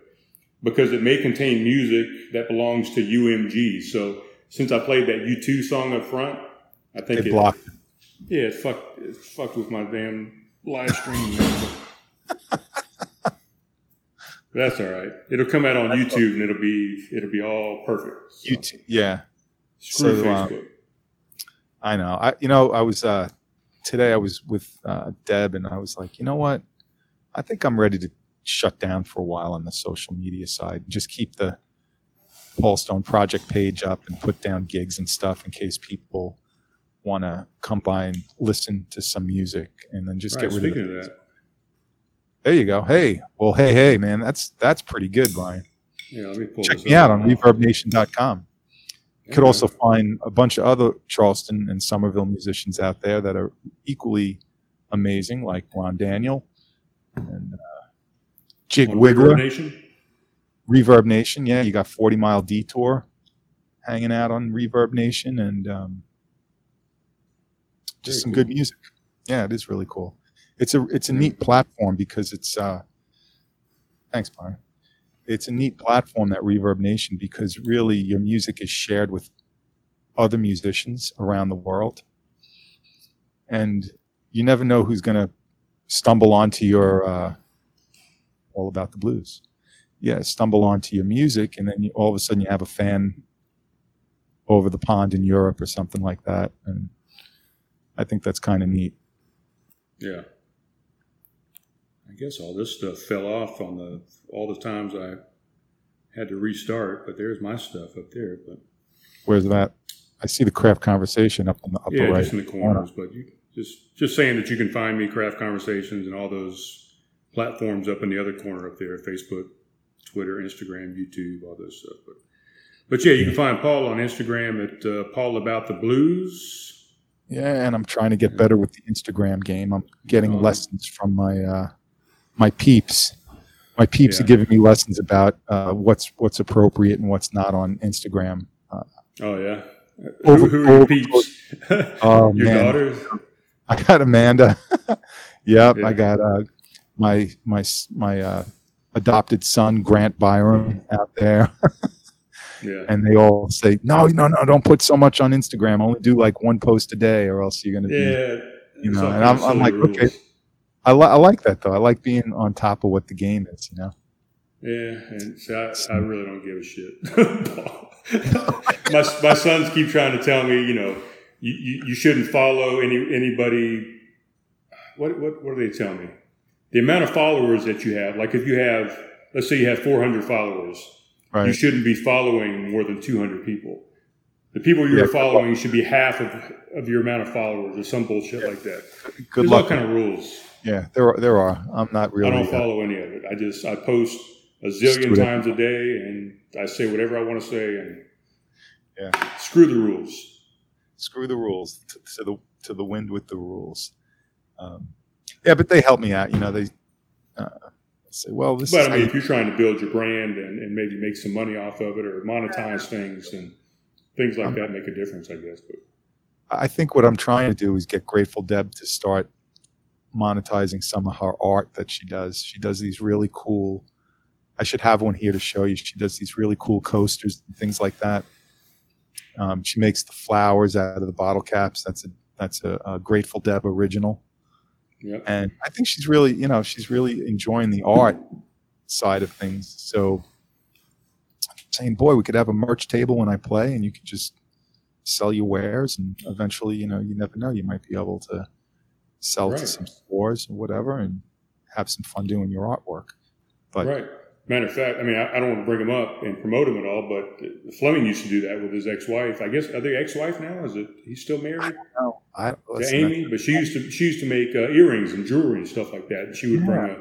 because it may contain music that belongs to UMG. So since I played that U2 song up front, I think They it, blocked. yeah, it fucked, it's fucked with my damn live stream. That's all right. It'll come out on YouTube and it'll be it'll be all perfect. So, You t- yeah, screw so, uh, Facebook. I know. I you know I was uh, today. I was with uh, Deb, and I was like, you know what? I think I'm ready to shut down for a while on the social media side. Just keep the Paul Stone project page up and put down gigs and stuff in case people want to come by and listen to some music, and then just Right, get rid of. The, of that, there you go. Hey, well, hey, hey, man, that's that's pretty good, Brian. yeah, let me pull Check me out on ReverbNation.com. You could also find a bunch of other Charleston and Summerville musicians out there that are equally amazing, like Ron Daniel and uh, Jig On Reverb Nation. Reverb Nation. Yeah, you got 40 Mile Detour hanging out on Reverb Nation and um, just Very some cool. good music. Yeah, it is really cool. It's a it's a neat platform because it's uh, thanks, Brian. It's a neat platform that Reverb Nation because really your music is shared with other musicians around the world, and you never know who's going to stumble onto your uh, all about the blues. Yeah, stumble onto your music, and then you, all of a sudden you have a fan over the pond in Europe or something like that, and I think that's kind of neat. Yeah. I guess all this stuff fell off on the all the times I had to restart, but there's my stuff up there. But Where's that? I see the craft conversation up in the upper yeah, right. just in the corners. But you just just saying that you can find me craft conversations and all those platforms up in the other corner up there: Facebook, Twitter, Instagram, YouTube, all those stuff. But but yeah, you can find Paul on Instagram at uh, Paul About the Blues. Yeah, and I'm trying to get better with the Instagram game. I'm getting Oh. lessons from my uh, my peeps. My peeps Yeah. are giving me lessons about uh, what's what's appropriate and what's not on Instagram. Uh, Oh yeah. Over- who, who are your peeps? Oh, your man. daughters? I got Amanda. yep, Yeah. I got uh, my my my uh, adopted son Grant Byram out there, Yeah. and they all say, "No, no, no, don't put so much on Instagram. Only do like one post a day, or else you're gonna be." Yeah. You know, and I'm- I'm like, rules. okay. I, li- I like that though. I like being on top of what the game is. You know. Yeah, and see, I, I really don't give a shit. my, my sons keep trying to tell me, you know, you, you, you shouldn't follow any anybody. What, what what do they tell me? The amount of followers that you have, like if you have, let's say you have 400 followers, you shouldn't be following more than 200 people. The people you're Yeah. following should be half of, of your amount of followers, or some bullshit like that. Good There's luck. all kind of rules. Yeah, there are, there are. I'm not really. I don't uh, follow any of it. I just I post a zillion whatever. times a day, and I say whatever I want to say, and Yeah. screw the rules. screw the rules to, to the to the wind with the rules. Um, yeah, but they help me out. You know, they uh, say, "Well, this But is I mean, you if you're trying to build your brand and, and maybe make some money off of it or monetize things and things like that make a difference, I guess. But I think what I'm trying to do is get Grateful Deb to start monetizing some of her art that she does. She does these really cool. I should have one here to show you. She does these really cool coasters and things like that. Um, she makes the flowers out of the bottle caps. That's a that's a, a Grateful Deb original, yeah, and I think she's really you know she's really enjoying the art side of things. So, saying, boy, we could have a merch table when I play, and you could just sell your wares, and eventually, you know, you never know, you might be able to sell to some stores or whatever, and have some fun doing your artwork. But right. Matter of fact, I mean, I, I don't want to bring him up and promote him at all, but Fleming used to do that with his ex-wife. I guess are they ex-wife now? Is it he's still married? no, I let's Amy, but she used to she used to make uh, earrings and jewelry and stuff like that. And she would bring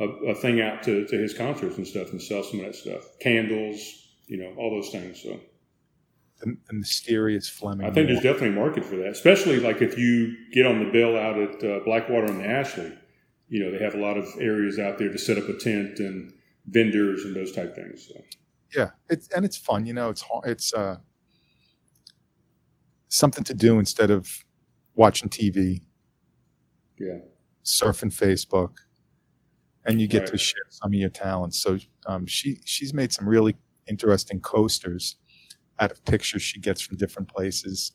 a, a, a thing out to, to his concerts and stuff and sell some of that stuff, candles, you know, all those things. So the, the mysterious Fleming. I think there's definitely a market for that, especially like if you get on the bill out at uh, Blackwater and the Ashley. You know, they have a lot of areas out there to set up a tent and vendors and those type things. So. yeah, it's and it's fun. You know, it's it's uh, something to do instead of watching TV, Yeah. surfing Facebook, and you get Right. to share some of your talents. So um, she she's made some really interesting coasters out of pictures she gets from different places.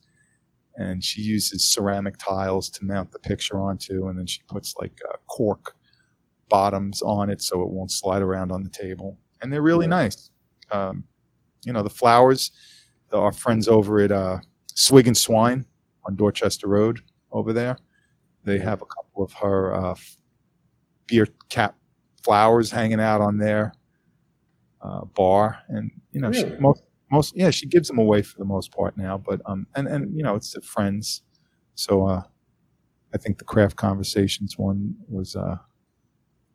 And she uses ceramic tiles to mount the picture onto, and then she puts like uh, cork bottoms on it so it won't slide around on the table. And they're really Right. nice. Um, you know, the flowers, the, our friends over at uh, Swig and Swine on Dorchester Road over there, they have a couple of her uh, beer cap flowers hanging out on their uh, bar. And, you know, she, most, most, yeah, she gives them away for the most part now. But, um, and, and, you know, it's to friends. So, uh, I think the craft conversations one was, uh,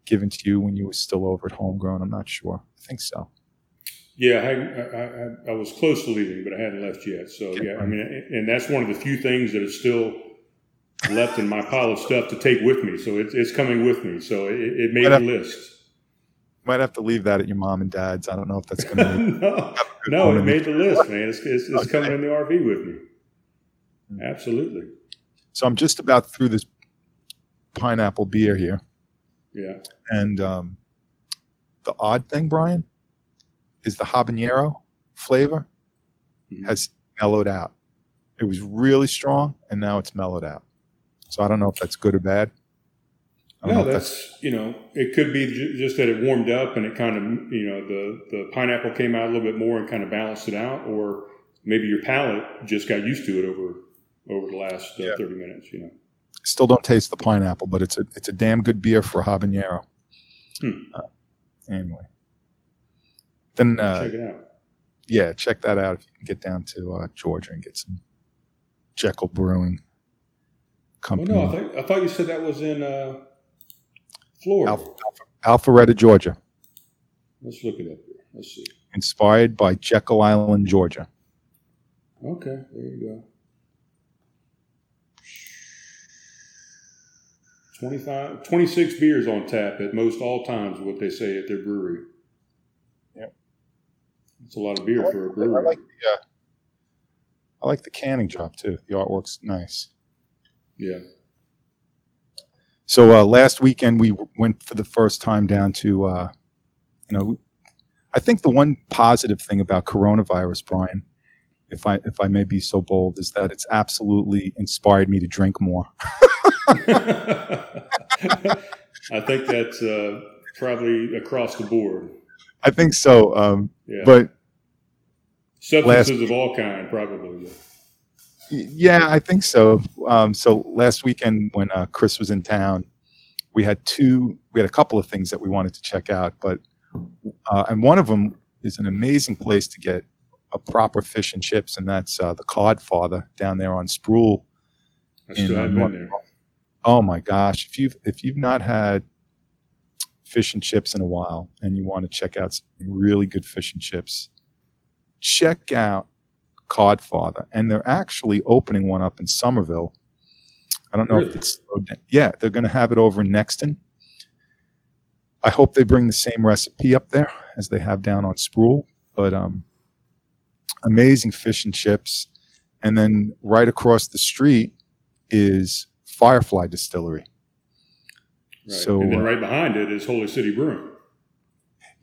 given to you when you were still over at homegrown. I'm not sure. I think so. Yeah, I, I, I, I was close to leaving, but I hadn't left yet. So yeah, I mean, and that's one of the few things that is still left in my pile of stuff to take with me. So it's, it's coming with me. So it, it made But, uh, the list. Might have to leave that at your mom and dad's. I don't know if that's going to no, no, it made the list, man. It's, it's, it's coming in the RV with me. Hmm. Absolutely. So I'm just about through this pineapple beer here. Yeah. And um, the odd thing, Brian, is the habanero flavor Mhm. has mellowed out. It was really strong, and now it's mellowed out. So I don't know if that's good or bad. No, if that's you know, it could be ju- just that it warmed up and it kind of you know the the pineapple came out a little bit more and kind of balanced it out, or maybe your palate just got used to it over over the last uh, Yeah. thirty minutes. You know, still don't taste the pineapple, but it's a it's a damn good beer for habanero. Hmm. Uh, anyway, then uh, check it out. yeah, check that out if you can get down to uh, Georgia and get some Jekyll Brewing Oh Company, no, I thought I thought you said that was in uh, Florida. Alpha, Alpha, Alpharetta, Georgia, Let's look it up here. Let's see. inspired by Jekyll Island, Georgia. Okay, there you go. 25, 26 beers on tap at most all times, what they say at their brewery. Yep. It's a lot of beer for a brewery. like the uh, I like the canning job too. The artwork's nice. yeah. So uh, last weekend we went for the first time down to, uh, you know, I think the one positive thing about coronavirus, Brian, if I if I may be so bold, is that it's absolutely inspired me to drink more. I think that's uh, probably across the board. I think so, um, Yeah. but Substances of all kind, probably. Yeah, I think so. Um, so last weekend when uh, Chris was in town, we had two, we had a couple of things that we wanted to check out, but uh, and one of them is an amazing place to get a proper fish and chips, and that's uh, the Codfather down there on Spruill. In, uh, haven't North- been there. Oh my gosh! If you've if you've not had fish and chips in a while, and you want to check out some really good fish and chips, check out Codfather, and they're actually opening one up in Summerville. I don't know if it's yeah, they're going to have it over in Nexton. I hope they bring the same recipe up there as they have down on Spruill, but um, amazing fish and chips, and then right across the street is Firefly Distillery. Right. So, and then uh, right behind it is Holy City Brewing.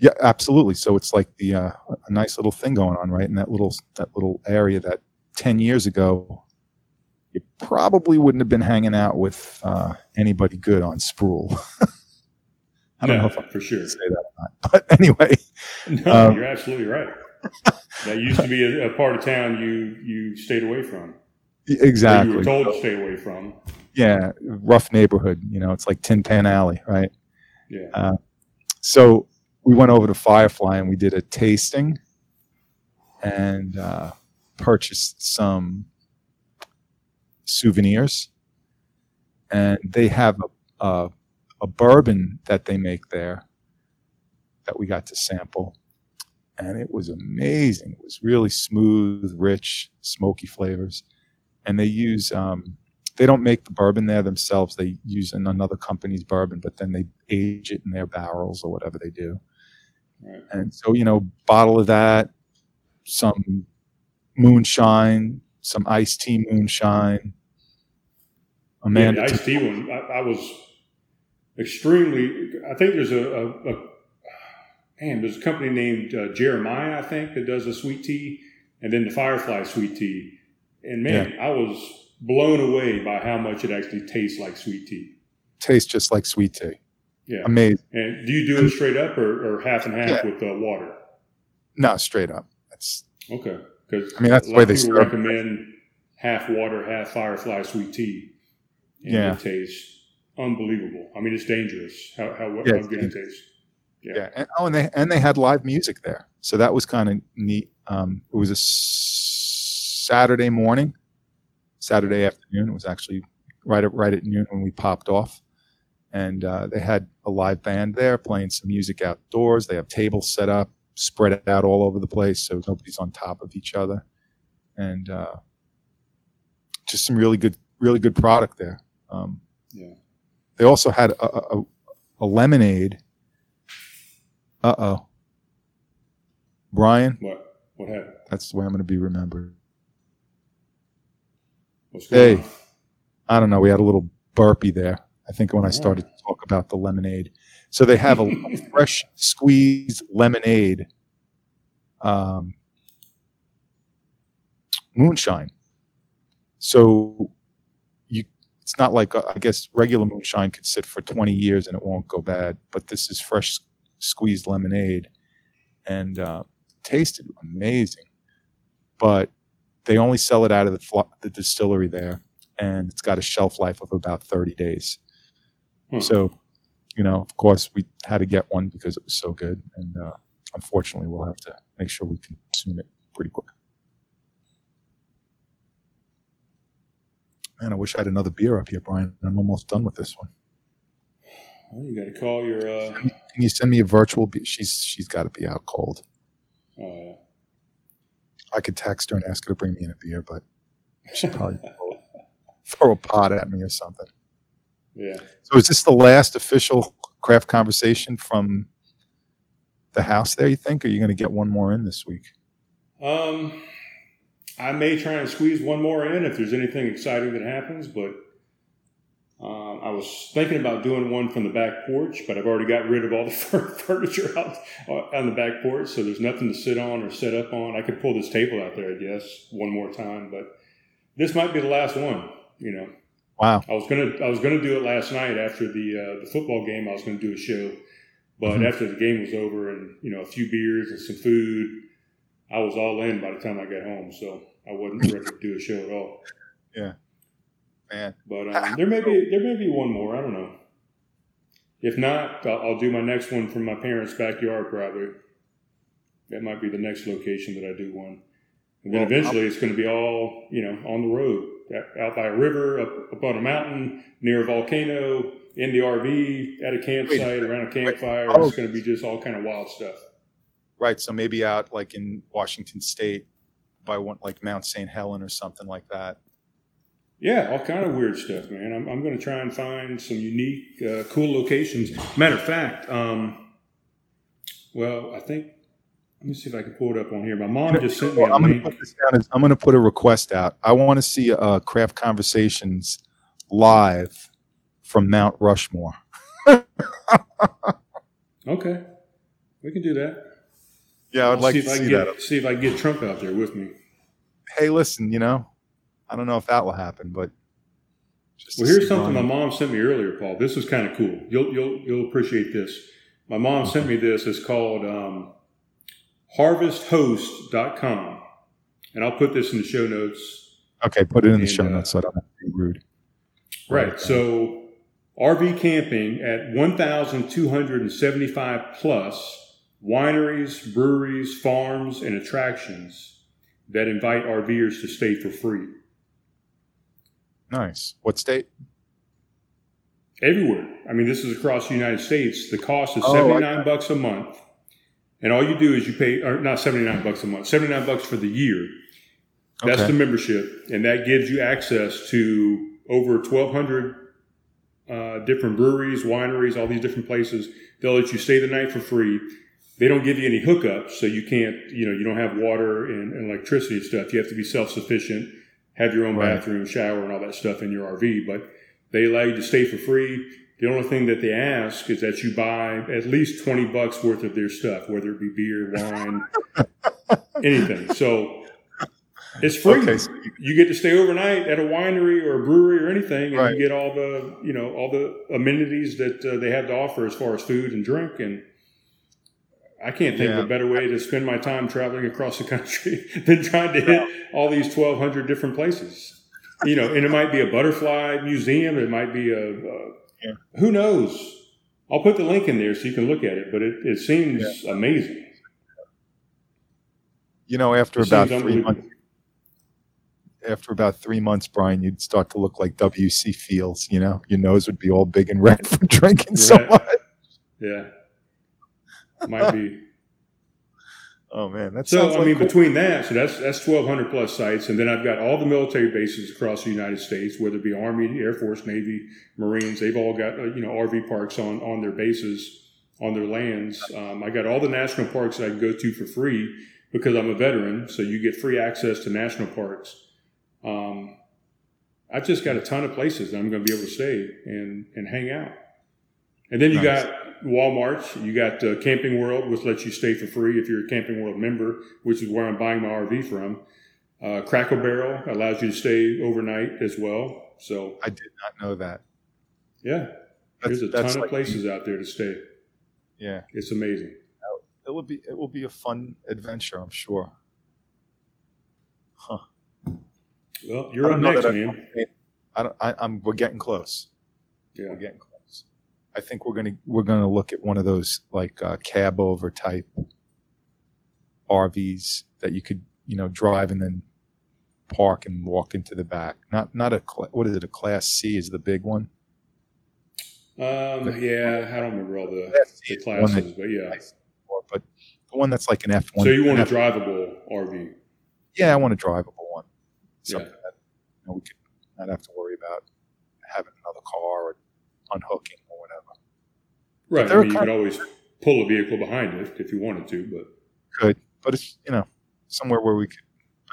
Yeah, absolutely. So it's like the uh, a nice little thing going on right in that little that little area that ten years ago you probably wouldn't have been hanging out with uh, anybody good on Spruill. I don't Yeah, know if I for sure. can say that or not, but anyway, No, Um, you're absolutely right. that used to be a, a part of town you you stayed away from. Exactly. you were told to stay away from. Yeah, rough neighborhood. You know, it's like Tin Pan Alley, right? Yeah. Uh, so we went over to Firefly and we did a tasting and uh, purchased some souvenirs, and they have a, a a bourbon that they make there that we got to sample, and it was amazing. It was really smooth, rich, smoky flavors, and they use um, they don't make the bourbon there themselves. They use another company's bourbon, but then they age it in their barrels or whatever they do. Right. And so, you know, bottle of that, some moonshine, some iced tea moonshine. Yeah, Amanda, the iced tea one, I, I was extremely. I think there's a, a, a man. There's a company named uh, Jeremiah, I think, that does a sweet tea, and then the Firefly sweet tea. And man, I was blown away by how much it actually tastes like sweet tea. tastes just like sweet tea. Yeah. Amazing. And do you do it straight up or, or half and half Yeah. with uh, water? No, straight up. That's Okay. Because I mean, that's the way they people serve recommend half water, half Firefly sweet tea. And Yeah. it tastes unbelievable. I mean, it's dangerous how, how, Yeah, how good it tastes. yeah. Yeah. And, oh, and they and they had live music there, so that was kind of neat. Um, it was a s- Saturday morning, Saturday afternoon. It was actually right at right at noon when we popped off, and uh, they had a live band there playing some music outdoors. They have tables set up, spread out all over the place, so nobody's on top of each other, and uh, just some really good, really good product there. Um, Yeah. they also had a, a, a- lemonade. Uh oh. Brian, What? What happened? that's the way I'm going to be remembered. Hey. on? I don't know. We had a little burpee there. I think when I started to talk about the lemonade. So they have a, fresh squeezed lemonade um, moonshine. So you, it's not like uh, I guess regular moonshine could sit for 20 years and it won't go bad, but this is fresh squeezed lemonade, and uh, tasted amazing. But they only sell it out of the, fl- the distillery there, and it's got a shelf life of about 30 days. Hmm. So, you know, of course, we had to get one because it was so good, and uh, unfortunately, we'll have to make sure we consume it pretty quick. Man, I wish I had another beer up here, Brian. I'm almost done with this one. Well, you got to call your. Uh, Can you send me a virtual beer? She's she's got to be out cold. uh, I could text her and ask her to bring me in a beer, but she'd probably throw a pot at me or something. Yeah. So is this the last official craft conversation from the house there, you think? Or are you going to get one more in this week? Um, I may try and squeeze one more in if there's anything exciting that happens, but um, I was thinking about doing one from the back porch, but I've already got rid of all the furniture out on the back porch, so there's nothing to sit on or set up on. I could pull this table out there, I guess, one more time, but this might be the last one. You know, Wow. I was gonna I was gonna do it last night after the uh, the football game. I was gonna do a show, but Mhm. after the game was over and you know a few beers and some food, I was all in by the time I got home. So I wasn't ready to do a show at all. Yeah, man. But um, there may be there may be one more. I don't know. If not, I'll, I'll do my next one from my parents' backyard. Probably that might be the next location that I do one. And then Well, eventually, it's going to be all you know on the road, out- out by a river, up, up on a mountain, near a volcano, in the RV, at a campsite, around a campfire. Oh. It's going to be just all kind of wild stuff. Right. So maybe out like in Washington State by one like Mount St. Helen or something like that. Yeah, all kind of weird stuff, man. I'm, I'm going to try and find some unique, uh, cool locations. Matter of fact, um, well, I think let me see if I can pull it up on here. My mom just sent me a I'm going to put this down. As, I'm going to put a request out. I want to see uh, Craft Conversations live from Mount Rushmore. Okay, we can do that. Yeah, I'd I'll like see to if I see can that. see if I can get Trump out there with me. Hey, listen, you know, I don't know if that will happen, but just Well, here's something my mom sent me earlier, Paul. This is kind of cool. You'll you'll you'll appreciate this. My mom sent me this. It's called um, harvesthost.com. And I'll put this in the show notes. Okay, put it in the show uh, notes so I don't have to be rude. Right. So RV camping at 1,275 plus wineries, breweries, farms, and attractions that invite RVers to stay for free. Nice. What state? Everywhere. I mean, this is across the United States. The cost is Oh, seventy nine bucks a month, and all you do is you pay, or not seventy nine bucks a month, seventy nine bucks for the year. That's Okay. the membership, and that gives you access to over twelve hundred uh, different breweries, wineries, all these different places. They'll let you stay the night for free. They don't give you any hookups, so you can't, you know, you don't have water and, and electricity and stuff. You have to be self sufficient, have your own Right. bathroom, shower, and all that stuff in your RV. But they allow you to stay for free. The only thing that they ask is that you buy at least twenty bucks worth of their stuff, whether it be beer, wine, anything. So it's free Okay. You get to stay overnight at a winery or a brewery or anything, and Right. you get all the you know all the amenities that uh, they have to offer as far as food and drink. And I can't think Yeah. of a better way to spend my time traveling across the country than trying to hit all these twelve hundred different places. You know, and it might be a butterfly museum. It might be a, a Yeah. who knows. I'll put the link in there so you can look at it, but it, it seems amazing. you know, after It about three months, after about three months, Brian, you'd start to look like W.C. Fields. You know, your nose would be all big and red from drinking so much. Yeah, might be. Oh man, that's So I like mean, cool. between that, so that's that's twelve hundred plus sites, and then I've got all the military bases across the United States, whether it be Army, Air Force, Navy, Marines. They've all got uh, you know RV parks on on their bases, on their lands. Um, I got all the national parks that I can go to for free because I'm a veteran, so you get free access to national parks. Um, I've just got a ton of places that I'm going to be able to stay and and hang out. And then you Nice. got Walmart, you got uh, Camping World, which lets you stay for free if you're a Camping World member, which is where I'm buying my RV from. Uh, Cracker Barrel allows you to stay overnight as well. So I did not know that. yeah, That's, there's a ton of like- places out there to stay. Yeah, It's amazing. it will be it will be a fun adventure, I'm sure. Huh. Well, you're up next, I- man. I don't. I, I'm. We're getting close. Yeah. We're getting close. I think we're gonna we're gonna look at one of those like uh, cab over type RVs that you could you know drive and then park and walk into the back. Not not a what is it? A Class C is the big one. Um, yeah, I don't remember all the, Class the C is the one classes, that- but yeah. but the one that's like an F one. So you want a drivable RV? Yeah, I want a drivable one. Yeah. That you know, we could not have to worry about having another car or unhooking. Right. I mean, you could always pull a vehicle behind it if you wanted to, but Could, but it's you know somewhere where we could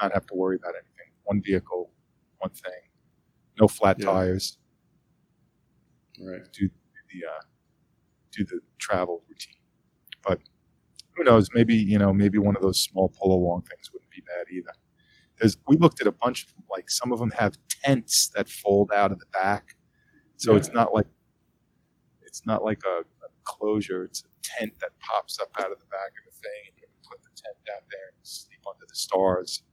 not have to worry about anything. One vehicle, one thing, no flat Yeah. tires. right. Do the uh, do the travel routine. But who knows? Maybe you know maybe one of those small pull along things wouldn't be bad either. There's we looked at a bunch of them. Like some of them have tents that fold out of the back, so Yeah. it's not like it's not like a, a closure. It's a tent that pops up out of the back of the thing, and you can put the tent down there and sleep under the stars.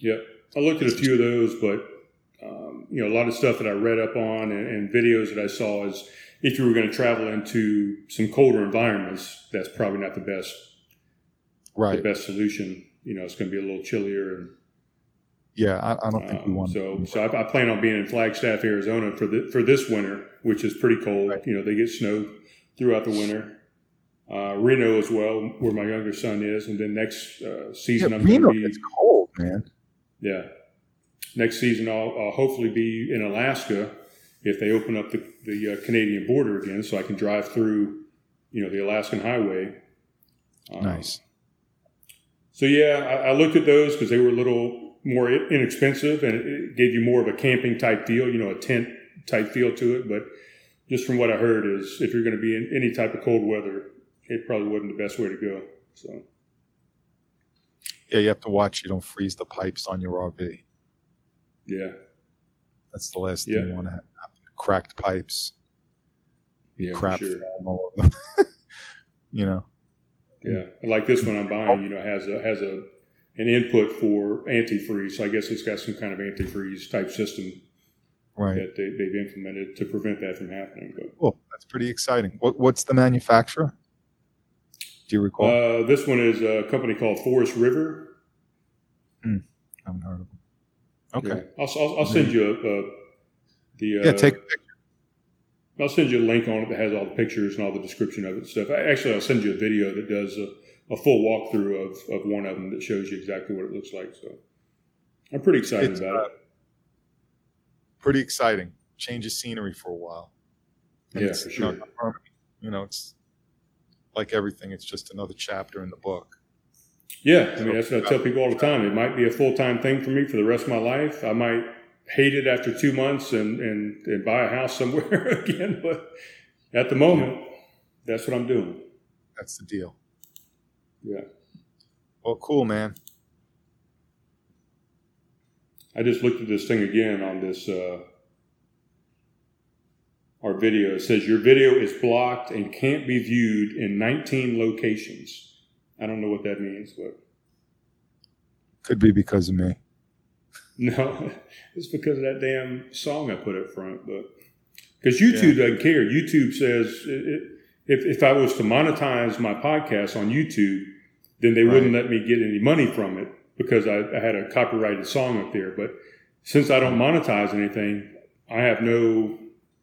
Yep. I looked at a few of those, but um, you know, a lot of stuff that I read up on and, and videos that I saw is if you were going to travel into some colder environments, that's probably not the best Right. the best solution. You know, it's going to be a little chillier and Yeah, I, I don't think we Um, want. so, so I, I plan on being in Flagstaff, Arizona for the for this winter, which is pretty cold. Right. You know, they get snow throughout the winter. Uh, Reno as well, where my younger son is, and then next uh, yeah, season I'm Reno going to be gets cold, man. yeah. Next season I'll, I'll hopefully be in Alaska if they open up the the uh, Canadian border again, so I can drive through, you know, the Alaskan highway. Um, Nice. So yeah, I, I looked at those because they were a little more inexpensive and it, it gave you more of a camping type feel, you know, a tent type feel to it. But just from what I heard is if you're going to be in any type of cold weather, it probably wasn't the best way to go. So Yeah, you have to watch you don't freeze the pipes on your RV. yeah, That's the last thing you want to have. Cracked pipes, yeah, crap sure. all over them. you know, Yeah, like this one I'm buying, you know, has a has a an input for antifreeze. So I guess it's got some kind of antifreeze type system right? that they, they've implemented to prevent that from happening. But Cool. That's pretty exciting. What, what's the manufacturer? Do you recall? uh, this one is a company called Forest River. I haven't heard of them. Okay. Yeah. I'll, I'll, I'll send you a, a the uh, Yeah, take a picture. I'll send you a link on it that has all the pictures and all the description of it and stuff. I, actually, I'll send you a video that does a, a full walkthrough of, of one of them that shows you exactly what it looks like. So I'm pretty excited It's, about uh, it. Pretty exciting. Change of scenery for a while. And Yeah, it's, for you know, sure. You know, it's like everything. It's just another chapter in the book. Yeah, I mean that's what I uh, tell people all the time. It might be a full time thing for me for the rest of my life. I might hate it after two months and and, and buy a house somewhere again, but at the moment, that's what I'm doing. That's the deal. Yeah, Well, cool, man. I just looked at this thing again on this uh, our video. It says your video is blocked and can't be viewed in 19 locations. I don't know what that means, but Could be because of me. No, it's because of that damn song I put up front. But because YouTube doesn't care. YouTube says it, it, if if I was to monetize my podcast on YouTube, then they wouldn't let me get any money from it because I, I had a copyrighted song up there. But since I don't monetize anything, I have no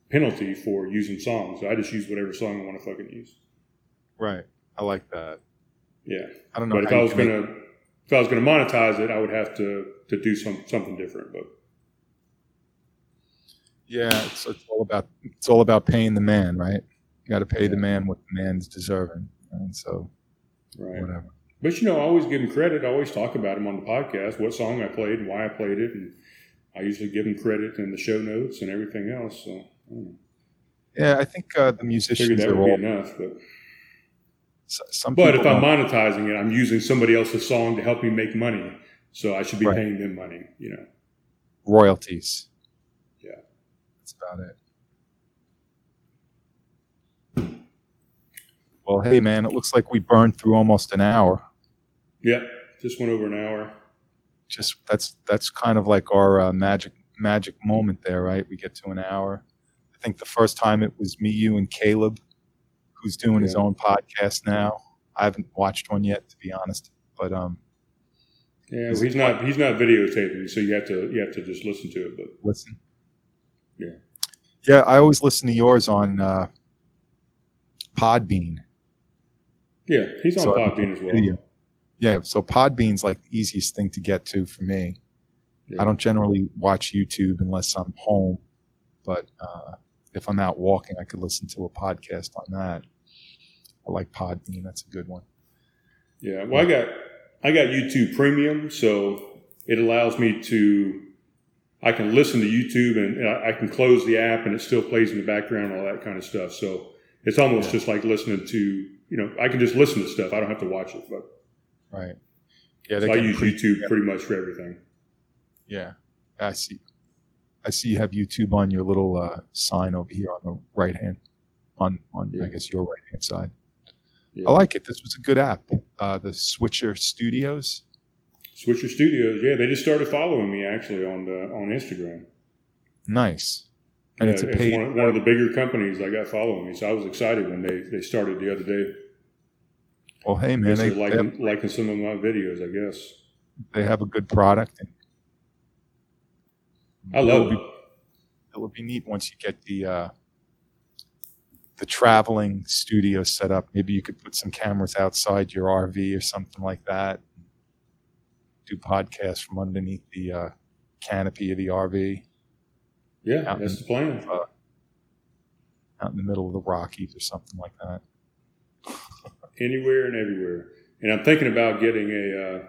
penalty for using songs. I just use whatever song I want to fucking use. Right. I like that. Yeah. I don't know. But if I was gonna if I was gonna monetize it, I would have to to do some something different. But Yeah, it's, it's all about it's all about paying the man, right? You got to pay the man what the man's deserving, and so right. whatever. But you know, I always give him credit. I always talk about him on the podcast, what song I played and why I played it, and I usually give him credit in the show notes and everything else. So I. Yeah, I think uh, the musicians are all. enough. But Some but if I'm don't- monetizing it, I'm using somebody else's song to help me make money, so I should be Right. paying them money. You know. royalties. Yeah. that's about it. Well, hey man, it looks like we burned through almost an hour. Yeah, just went over an hour. Just that's that's kind of like our uh, magic magic moment there, right? We get to an hour. I think the first time it was me, you, and Caleb, who's doing his own podcast now. I haven't watched one yet, to be honest. But um, Yeah, well, he's not he's not videotaping, so you have to you have to just listen to it. But listen. Yeah. Yeah, I always listen to yours on uh, Podbean. yeah, he's on So- Podbean as well. Yeah. Yeah, so Podbean's like the easiest thing to get to for me. Yeah. I don't generally watch YouTube unless I'm home, but uh, if I'm out walking, I could listen to a podcast on that. I like Podbean; that's a good one. Yeah, well, I got I got YouTube Premium, so it allows me to I can listen to YouTube and I can close the app and it still plays in the background, and all that kind of stuff. So it's almost Yeah. just like listening to you know I can just listen to stuff. I don't have to watch it, but Right? Yeah, so I use pretty- YouTube pretty much for everything. Yeah, I see. I see you have YouTube on your little uh, sign over here on the right hand, on on Yeah. I guess your right hand side. Yeah. I like it. This was a good app. Uh, the Switcher Studios. Switcher Studios, yeah, they just started following me actually on the on Instagram. Nice. And Yeah, it's a paid. one, of- one of the bigger companies I got following me, so I was excited when they they started the other day. Well, hey man, they, they're they, have, liking, some of my videos, I guess. they have a good product. I love it. be, it would be neat once you get the uh, the traveling studio set up. Maybe you could put some cameras outside your RV or something like that. Do podcasts from underneath the uh, canopy of the RV Yeah, that's in- the plan. out in the middle of the Rockies or something like that. Anywhere and everywhere. And I'm thinking about getting a, uh,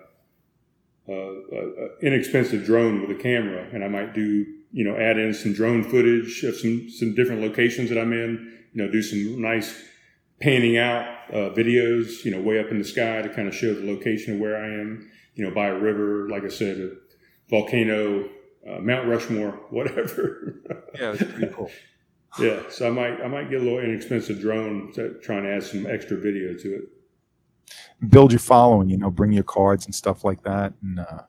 inexpensive drone with a camera, and I might do you know add in some drone footage of some some different locations that I'm in. You know, do some nice panning out uh, videos. You know, way up in the sky to kind of show the location of where I am. You know, by a river, like I said, a volcano, uh, Mount Rushmore, whatever. Yeah, it's pretty cool. Yeah, so I might I might get a little inexpensive drone to try and add some extra video to it. Build your following. You know, bring your cards and stuff like that, and uh,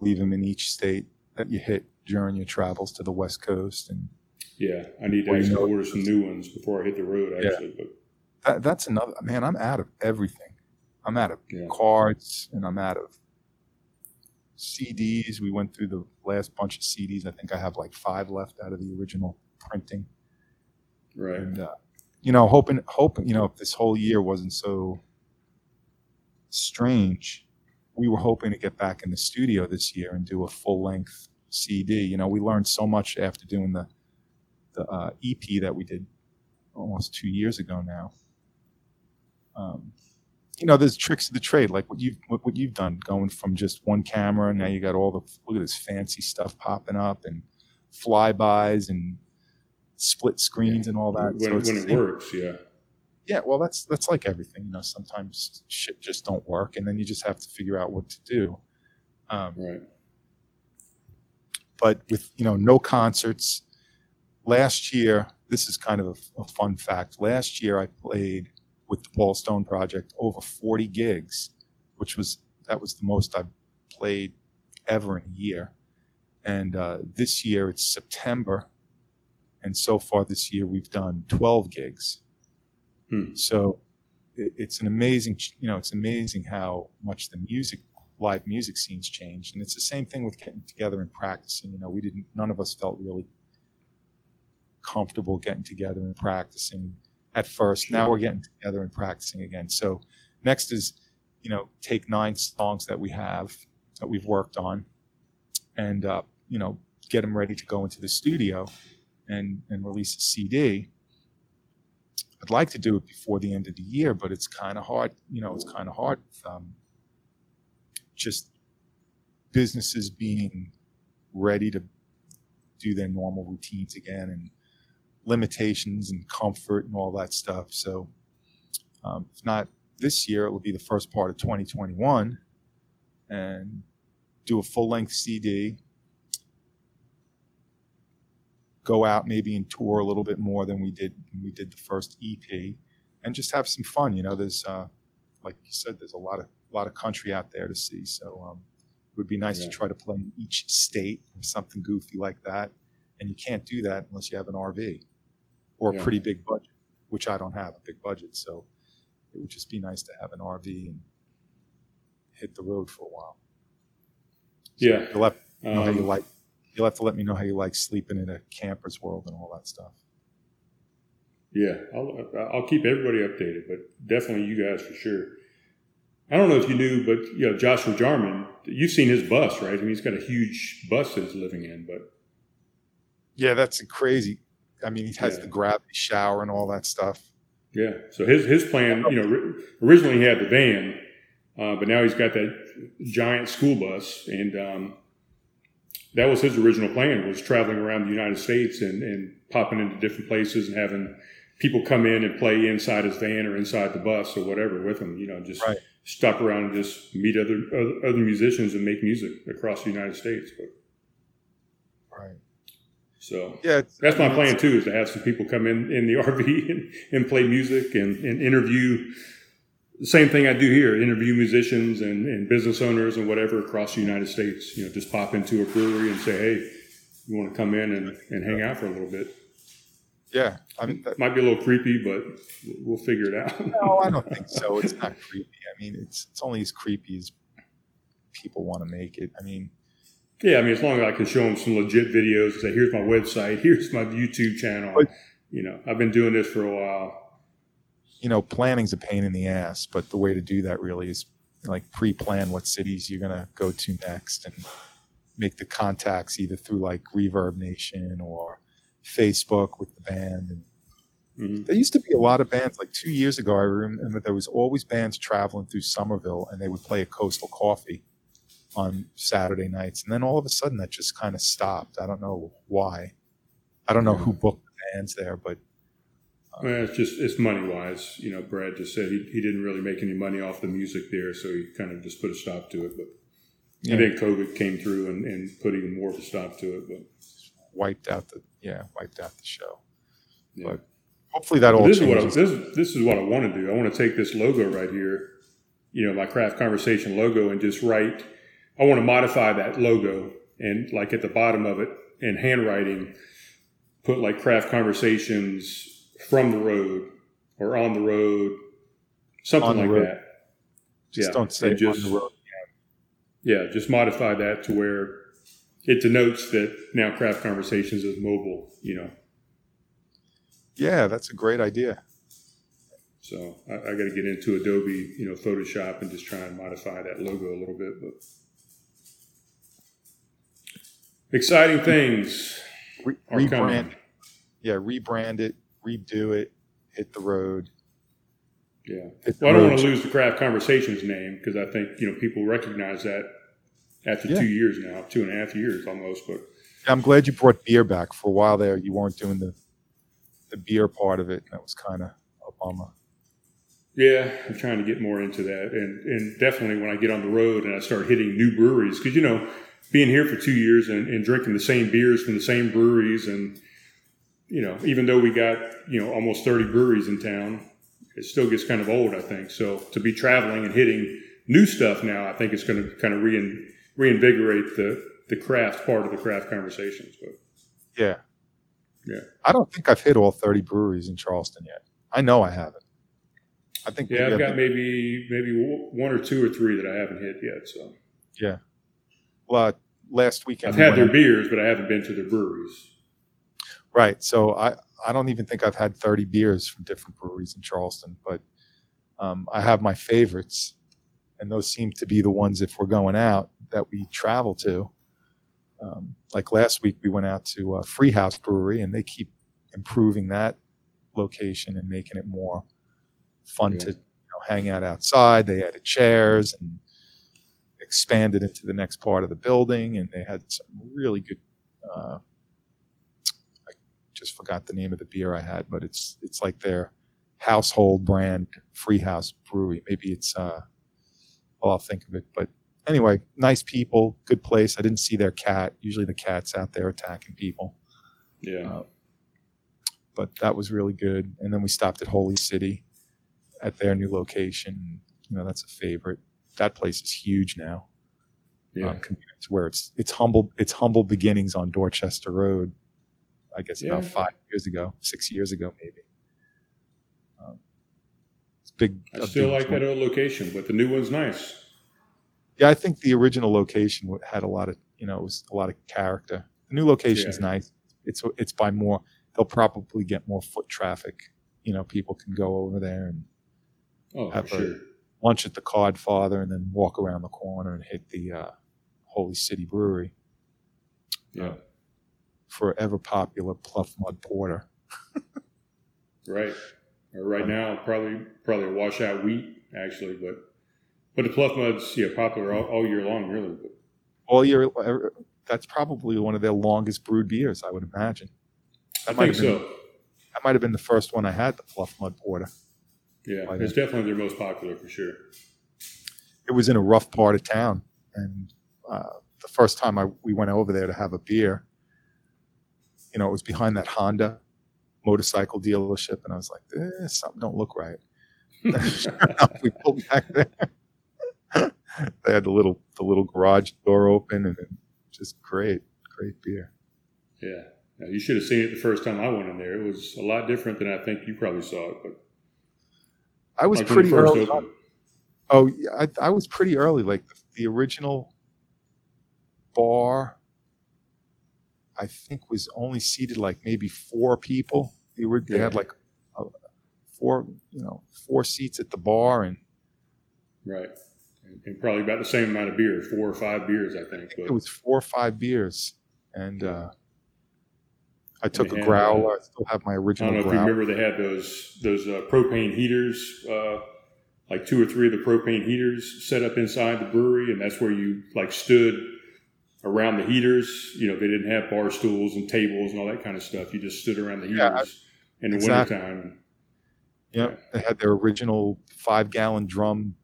leave them in each state that you hit during your travels to the West Coast and Yeah, I need to actually order some new ones before I hit the road. Yeah. Actually, but that, that's another man i'm out of everything i'm out of Yeah. cards and i'm out of CDs. We went through the last bunch of CDs. I think I have like five left out of the original printing. Right. And uh, you know, hoping, hoping, you know, if this whole year wasn't so strange, we were hoping to get back in the studio this year and do a full length CD. You know, we learned so much after doing the the uh, EP that we did almost two years ago now. Um, you know, there's tricks of the trade, like what you've what, what you've done, going from just one camera. Now you got all the look at this fancy stuff popping up and flybys and split screens and all that. when, So it's when it works, yeah. yeah, well, that's that's like everything. You know, sometimes shit just don't work, and then you just have to figure out what to do. Um, Right. but with you know no concerts, last year this is kind of a, a fun fact. Last year I played with the Paul Stone Project over forty gigs, which was that was the most I've played ever in a year. And uh, this year it's September, and so far this year we've done twelve gigs. Hmm. So it, it's an amazing, you know, it's amazing how much the music, live music scenes changed. And it's the same thing with getting together and practicing. You know, we didn't, none of us felt really comfortable getting together and practicing at first. Now we're getting together and practicing again. So next is, you know, take nine songs that we have that we've worked on and, uh, you know, get them ready to go into the studio and, and release a CD. I'd like to do it before the end of the year, but it's kind of hard. You know, it's kind of hard. Um, just businesses being ready to do their normal routines again, and limitations and comfort and all that stuff. So, um, if not this year, it will be the first part of 2021, and do a full length CD. Go out maybe and tour a little bit more than we did when we did the first EP, and just have some fun. You know, there's uh, like you said, there's a lot of a lot of country out there to see. So um, it would be nice Yeah. to try to play in each state or something goofy like that. And you can't do that unless you have an RV or a pretty big budget, which I don't have a big budget. So it would just be nice to have an RV and hit the road for a while. So Yeah. You'll to know how you Um, like. You'll have to let me know how you like sleeping in a camper's world and all that stuff. Yeah, I'll, I'll keep everybody updated, but definitely you guys for sure. I don't know if you knew, but you know Joshua Jarman, you've seen his bus, right? I mean, he's got a huge bus that he's living in, but Yeah, that's crazy. I mean, he has Yeah. the gravity shower and all that stuff. yeah. So his his plan, you know, originally he had the van, uh, but now he's got that giant school bus, and um, that was his original plan was traveling around the United States and, and popping into different places and having people come in and play inside his van or inside the bus or whatever with him. You know, just Right. stop around and just meet other other, other musicians and make music across the United States. But, Right. so Yeah, it's- that's my plan too, is to have some people come in in the RV and, and play music and, and interview. The same thing I do here: interview musicians and, and business owners and whatever across the United States. You know, just pop into a brewery and say, "Hey, you want to come in and, and hang out for a little bit?" Yeah, I mean, that, Might be a little creepy, but we'll figure it out. no, I don't think so. It's not creepy. I mean, it's it's only as creepy as people want to make it. I mean, yeah, I mean, as long as I can show them some legit videos, say, "Here's my website. Here's my YouTube channel." But- you know, I've been doing this for a while. You know, planning's a pain in the ass, but the way to do that really is like pre-plan what cities you're gonna go to next and make the contacts either through like Reverb Nation or Facebook with the band. And Mhm. there used to be a lot of bands. Like two years ago, I remember there was always bands traveling through Summerville, and they would play a Coastal Coffee on Saturday nights, and then all of a sudden that just kind of stopped. I don't know why. I don't know who booked the bands there, but Well, it's just it's money wise. You know, Brad just said he, he didn't really make any money off the music there, so he kind of just put a stop to it. But Yeah. and then COVID came through and, and put even more of a stop to it. But wiped out the yeah wiped out the show. Yeah. But hopefully that all this is what I, this is this is what I want to do. I want to take this logo right here, you know, my craft conversation logo, and just write. I want to modify that logo and like at the bottom of it in handwriting, put like craft conversations from the road or on the road, something On like road. that. just yeah, don't say and on just- the road. Yeah, just modify that to where it denotes that now Craft Conversations is mobile. You know, Yeah, that's a great idea. so I, I got to get into Adobe, you know, Photoshop and just try and modify that logo a little bit. But exciting things Re- are rebrand. coming. Yeah, rebrand it, redo it, hit the road. Yeah. The Well, I don't want to lose the Craft Conversations name because I think you know people recognize that after Yeah. two years now, two and a half years almost. But I'm glad you brought beer back. For a while there, you weren't doing the the beer part of it. That was kind of a bummer. yeah, I'm trying to get more into that, and and definitely when I get on the road and I start hitting new breweries, because you know, being here for two years and, and drinking the same beers from the same breweries, and you know, even though we got you know almost 30 breweries in town, it still gets kind of old. I think so. To be traveling and hitting new stuff now, I think it's going to kind of rein, reinvigorate the the craft part of the craft conversations. But Yeah. Yeah. I don't think I've hit all 30 breweries in Charleston yet. I know I haven't. I think yeah, I've got maybe maybe one or two or three that I haven't hit yet. So yeah, well, uh, last weekend. I've had their out- beers, but I haven't been to their breweries. Right. So I, I don't even think I've had 30 beers from different breweries in Charleston, but um, I have my favorites. And those seem to be the ones, if we're going out, that we travel to. Um, like last week, we went out to uh, Free House Brewery, and they keep improving that location and making it more fun Yeah. to you know, hang out outside. They added chairs and expanded into the next part of the building, and they had some really good. Uh, just forgot the name of the beer I had, but it's it's like their household brand Free House Brewery. Maybe it's uh well I'll think of it. But anyway, nice people, good place. I didn't see their cat. Usually the cat's out there attacking people. Yeah, Uh, But that was really good. And then we stopped at Holy City at their new location. You know, that's a favorite. That place is huge now. yeah, Um, compared to where it's it's humble it's humble beginnings on Dorchester Road. I guess about five years ago, six years ago, maybe. Um, it's big. I still big like that old location, but the new one's nice. Yeah, I think the original location had a lot of you know it was a lot of character. The new location's Yeah. nice. It's it's by more. They'll probably get more foot traffic. You know, people can go over there and Oh, Have a- lunch at the Codfather and then walk around the corner and hit the uh, Holy City Brewery. Yeah, forever popular Pluff Mud Porter. right. Or right now, probably probably a washout wheat actually, but but the Pluff Mud's yeah popular all, all year long, really. All year, that's probably one of their longest brewed beers, I would imagine. I That might think have been, so. That might have been the first one I had, the Pluff Mud Porter. Yeah, it's definitely their most popular for sure. It was in a rough part of town, and uh, the first time I we went over there to have a beer, you know, it was behind that Honda motorcycle dealership, and I was like, eh, something don't look right. Sure enough, we pulled back there. they had the little the little garage door open, and just great, great beer. Yeah. Now, you should have seen it the first time I went in there. It was a lot different than I think you probably saw it. But I was like pretty early. Oh, yeah, I, I was pretty early. Like the, the original bar, I think was only seated like maybe four people. They were they had like uh, four, you know, four seats at the bar, and Right. And, and probably about the same amount of beer, four or five beers, I think. But it was four or five beers. And uh, I took they a had, growler. I still have my I original don't know if you remember they had those those uh, propane heaters, uh, like two or three of the propane heaters set up inside the brewery, and that's where you like stood around the heaters. You know, they didn't have bar stools and tables and all that kind of stuff. You just stood around the heaters Yeah, in the exactly. wintertime. Yep. They had their original five gallon drum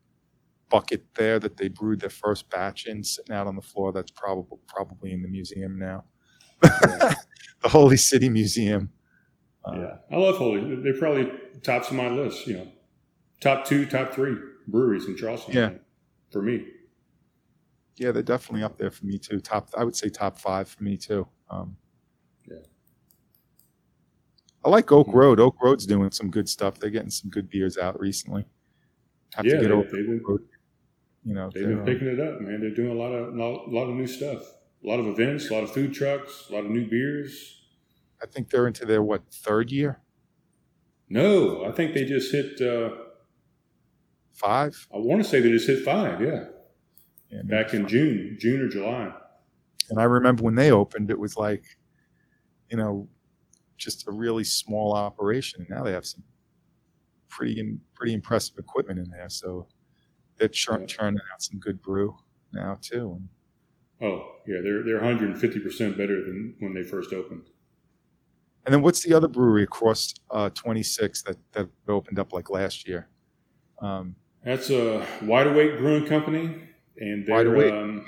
bucket there that they brewed their first batch in, sitting out on the floor. That's probably probably in the museum now. the Holy City Museum. Uh, yeah, I love Holy. They're probably tops of my list. You know, top two, top three breweries in Charleston. Yeah. for me. Yeah, they're definitely up there for me too. Top, I would say top five for me too. Um, Yeah. I like Oak Hmm. Road. Oak Road's doing some good stuff. They're getting some good beers out recently. Have yeah, to get they, they've been Road. you know, They've been picking it up, man. They're doing a lot of a lot of new stuff, a lot of events, a lot of food trucks, a lot of new beers. I think they're into their what third year, No, I think they just hit. Uh, five. I want to say they just hit five. Yeah, Yeah, back in June, June or July. And I remember when they opened, it was like, you know, just a really small operation. And now they have some pretty pretty impressive equipment in there. So they're Yeah. churning out some good brew now too. And Oh, yeah, they're they're 150 percent better than when they first opened. and then what's the other brewery across uh, 26 that that opened up like last year? Um, That's a Wide Awake Brewing Company, and they're um,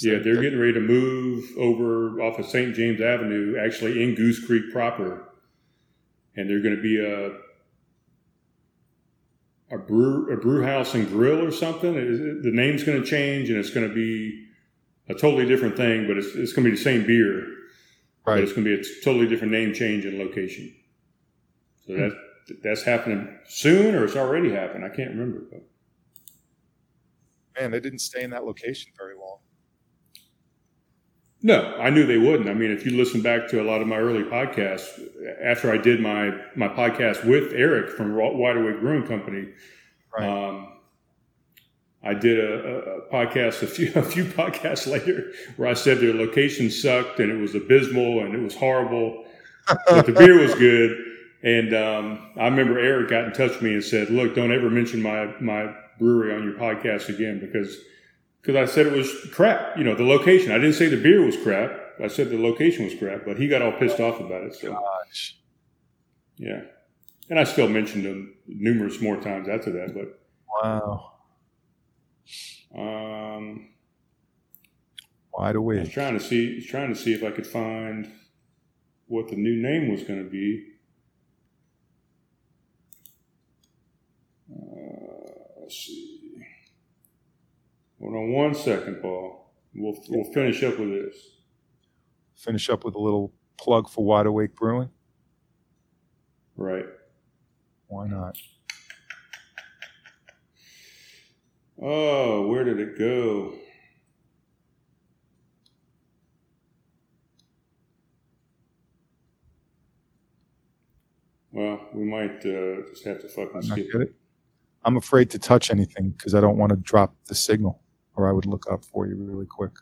yeah they're getting ready to move over off of St. James Avenue, actually in Goose Creek proper, and they're going to be a a brew a brew house and grill or something. It- the name's going to change, and it's going to be a totally different thing, but it's, it's going to be the same beer. But right. it's going to be a totally different name change and location. So that that's happening soon, or it's already happened. I can't remember. But Man, they didn't stay in that location very long. no, I knew they wouldn't. I mean, if you listen back to a lot of my early podcasts, after I did my my podcast with Eric from Wide Awake Brewing Company, Right. um, I did a, a, podcast a few a few podcasts later where I said their location sucked and it was abysmal and it was horrible, but the beer was good. And um, I remember Eric got in touch with me and said, "Look, don't ever mention my my brewery on your podcast again because because I said it was crap. You know, the location. I didn't say the beer was crap. I said the location was crap, but he got all pissed off about it. So Gosh. yeah, and I still mentioned him numerous more times after that. But Wow. um, Wide I was trying to see trying to see if I could find what the new name was going to be. Let's see. Hold on one second, Paul. We'll we'll finish up with this. Finish up with a little plug for Wide Awake Brewing. Right. Why not? Oh, where did it go? Well, we might uh, just have to fucking skip it. I'm afraid to touch anything because I don't want to drop the signal, or I would look up for you really quick.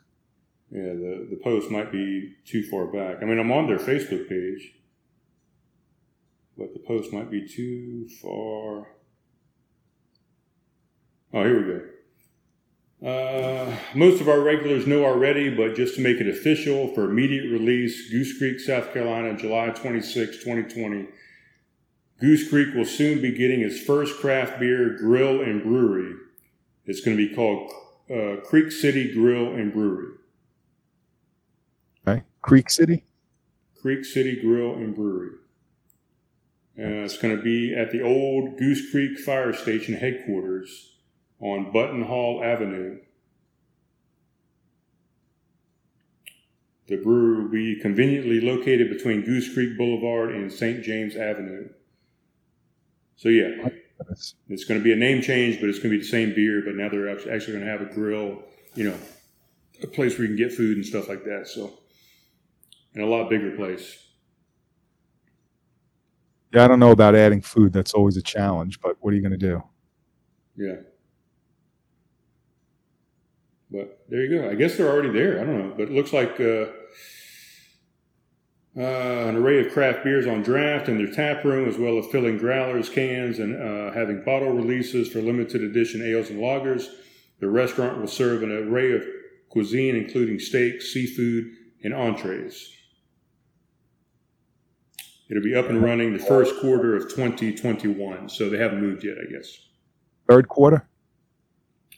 Yeah, the, the post might be too far back. I mean, I'm on their Facebook page, but the post might be too far. Oh, here we go. Uh, most of our regulars know already, but just to make it official for immediate release, Goose Creek, South Carolina, July 26, 2020. Goose Creek will soon be getting its first craft beer grill and brewery. It's going to be called uh, Creek City Grill and Brewery. Okay, Creek City. Creek City Grill and Brewery. Uh, it's going to be at the old Goose Creek Fire Station headquarters on Button Hall Avenue. The brewery will be conveniently located between Goose Creek Boulevard and St. James Avenue. So, yeah, it's going to be a name change, but it's going to be the same beer, but now they're actually going to have a grill, you know, a place where you can get food and stuff like that. So, and a lot bigger place. Yeah, I don't know about adding food. That's always a challenge, but what are you going to do? Yeah. But there you go. I guess they're already there. I don't know, but it looks like uh, uh, an array of craft beers on draft in their tap room, as well as filling growlers, cans, and uh, having bottle releases for limited edition ales and lagers. The restaurant will serve an array of cuisine, including steaks, seafood, and entrees. It'll be up and running the first quarter of 2021, so they haven't moved yet, I guess. Third quarter.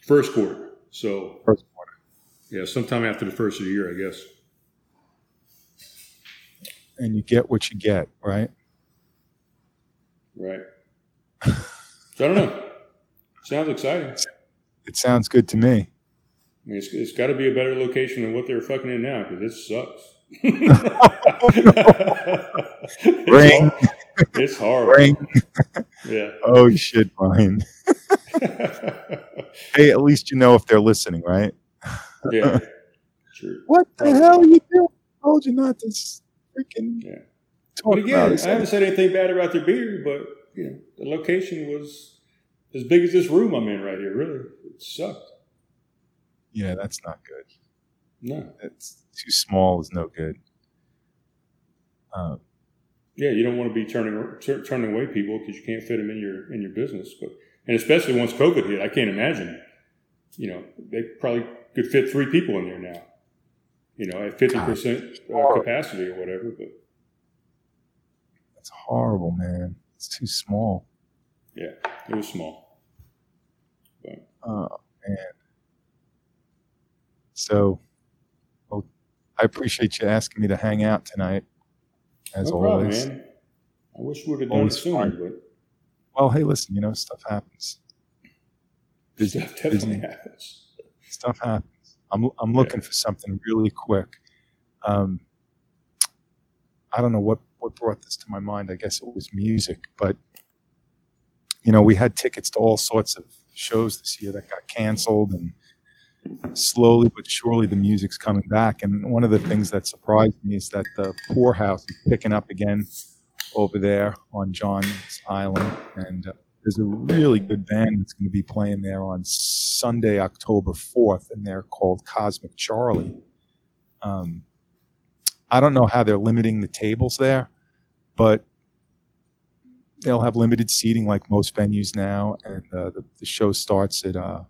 First quarter. So First quarter. yeah, sometime after the first of the year, I guess. And you get what you get, right? Right. So I don't know. Sounds exciting. It sounds good to me. mean, it's, it's got to be a better location than what they're fucking in now because it sucks. it's, Ring, it's horrible. ring. Yeah. Oh shit, Brian. hey, at least you know if they're listening, right? Yeah, true. What the hell are you doing? I told you not to Yeah. talk But about again, it. I haven't said anything bad about their beer, but you know, the location was as big as this room I'm in right here. Really, it sucked. Yeah, that's not good. No, It's too small is no good. Um, yeah, you don't want to be turning tur- turning away people because you can't fit them in your in your business. But and especially once COVID hit, I can't imagine. You know, they probably could fit three people in there now. You know, at fifty percent uh, capacity or whatever. But it's horrible, man. It's too small. Yeah, it was small. Oh man. So, well, I appreciate you asking me to hang out tonight, as no problem, always. man. I wish we would have done it Always sooner, fun. but Well, hey, listen, you know, stuff happens. Busy, stuff definitely busy. happens. stuff happens. I'm I'm looking for something really quick. Um, I don't know what what brought this to my mind. I guess it was music, but you know, we had tickets to all sorts of shows this year that got canceled, and slowly but surely the music's coming back. And one of the things that surprised me is that the Pour House is picking up again over there on John's Island, and uh, there's a really good band that's going to be playing there on Sunday, October 4th, and they're called Cosmic Charlie. Um, I don't know how they're limiting the tables there, but they'll have limited seating like most venues now, and uh, the, the show starts at uh,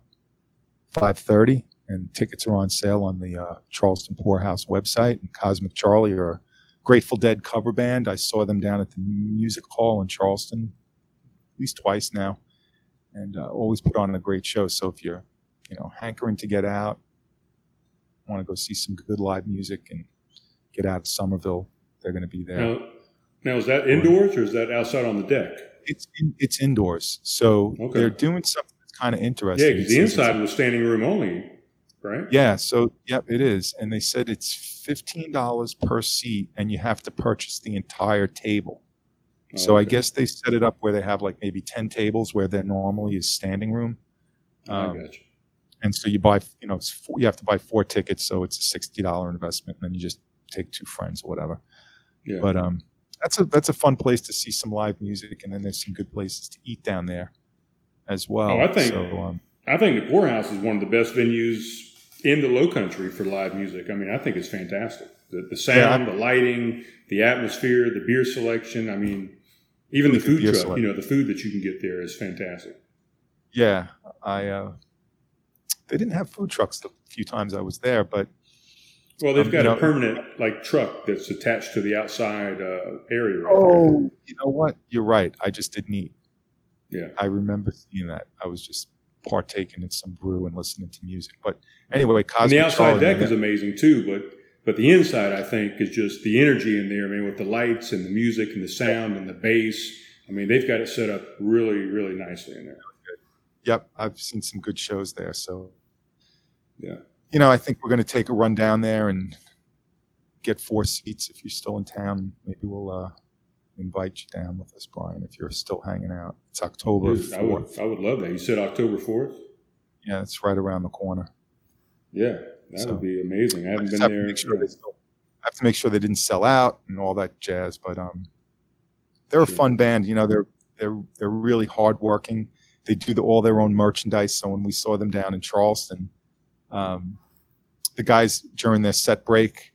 5:30, and tickets are on sale on the uh, Charleston Pour House website. And Cosmic Charlie are a Grateful Dead cover band. I saw them down at the Music Hall in Charleston at least twice now, and uh, always put on a great show. So if you're, you know, hankering to get out, want to go see some good live music and get out of Summerville, they're going to be there. Now, now is that indoors or is that outside on the deck? It's in, it's indoors, so Okay. they're doing something that's kind of interesting. Yeah, because the inside was standing room only, right? Yeah, so yep, it is, and they said it's fifteen dollars per seat, and you have to purchase the entire table. So I guess they set it up where they have like maybe ten tables where there normally is standing room. I Um, got you. and so you buy you know it's four, you have to buy four tickets so it's a sixty dollar investment and then you just take two friends or whatever Yeah. but um that's a that's a fun place to see some live music and then there's some good places to eat down there as well Oh, I think- so um I think the Pour House is one of the best venues in the Low Country for live music. I mean, I think it's fantastic. The, the sound, the lighting, the atmosphere, the beer selection. I mean, even the food truck. You know, the food that you can get there is fantastic. yeah i uh they didn't have food trucks the few times i was there but Well, they've Um, got a know- permanent like truck that's attached to the outside uh, area. Right oh you know what you're right i just didn't eat Yeah. i remember seeing that i was just partaking in some brew and listening to music but anyway And the outside Charlie, deck is amazing too, but but the inside I think is just the energy in there. I mean, with the lights and the music and the sound and the bass. I mean, they've got it set up really, really nicely in there. Yep, I've seen some good shows there. So, Yeah. you know, I think we're going to take a run down there and get four seats if you're still in town. Maybe we'll uh, invite you down with us, Brian, if you're still hanging out. It's October Dude, I would, fourth. I would love that. You said October fourth. Yeah, it's right around the corner. Yeah, that So- would be amazing. I I haven't just been have to there. make sure they still. I have to make sure they didn't sell out and all that jazz. But um, they're a fun band. You know, they're they're they're really hardworking. They do the, all their own merchandise. So when we saw them down in Charleston, um, the guys during their set break,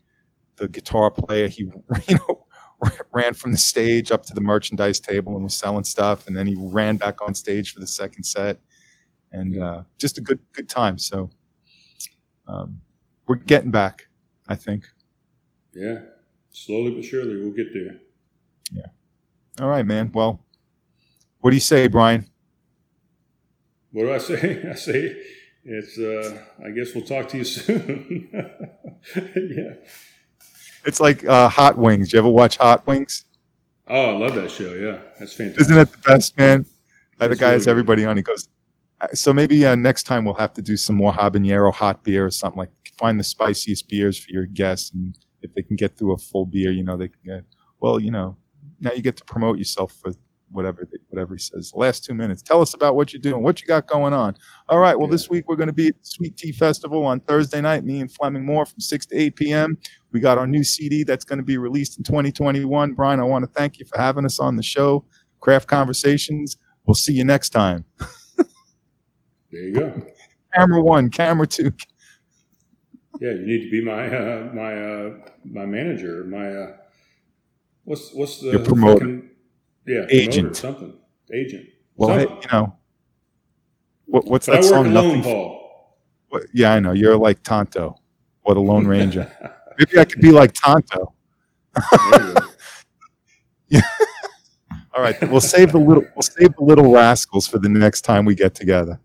the guitar player he you know ran from the stage up to the merchandise table and was selling stuff, and then he ran back on stage for the second set, and uh, just a good good time. So um, we're getting back, I think. yeah, slowly but surely we'll get there. Yeah. All right, man. Well, what do you say, Brian? What do I say? I say it's. Uh, I guess we'll talk to you soon. yeah. It's like uh, Hot Wings. You ever watch Hot Wings? Oh, I love that show. Yeah, that's fantastic. Isn't it the best, man? Uh, the That's guy has everybody on. He goes. Uh, So maybe uh, next time we'll have to do some more habanero hot beer or something like. Find the spiciest beers for your guests, and if they can get through a full beer, you know they can get. Well, you know, now you get to promote yourself for whatever they, whatever he says. Last two minutes. Tell us about what you're doing, what you got going on. All right. Well, Yeah. this week we're going to be at the Sweet Tea Festival on Thursday night. Me and Fleming Moore from six to eight p.m. We got our new CD that's going to be released in 2021. Brian, I want to thank you for having us on the show, Craft Conversations. We'll see you next time. There you go. Camera one, camera two. Yeah, you need to be my uh, my uh, my manager, my uh, what's what's the Your promoter. fucking- yeah, Agent. something agent. Well, hey, you know, what, what's But I that work song? alone, Nothing. Paul. What, yeah, I know. You're like Tonto. What a Lone Ranger. Maybe I could be like Tonto. Go. All right, we'll save the little we'll save the little rascals for the next time we get together.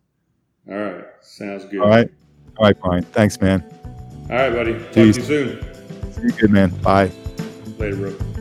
All right, sounds good. All right, all right, Brian. Thanks, man. all right, buddy. Talk to you soon. See you good, man. Bye. Later, bro.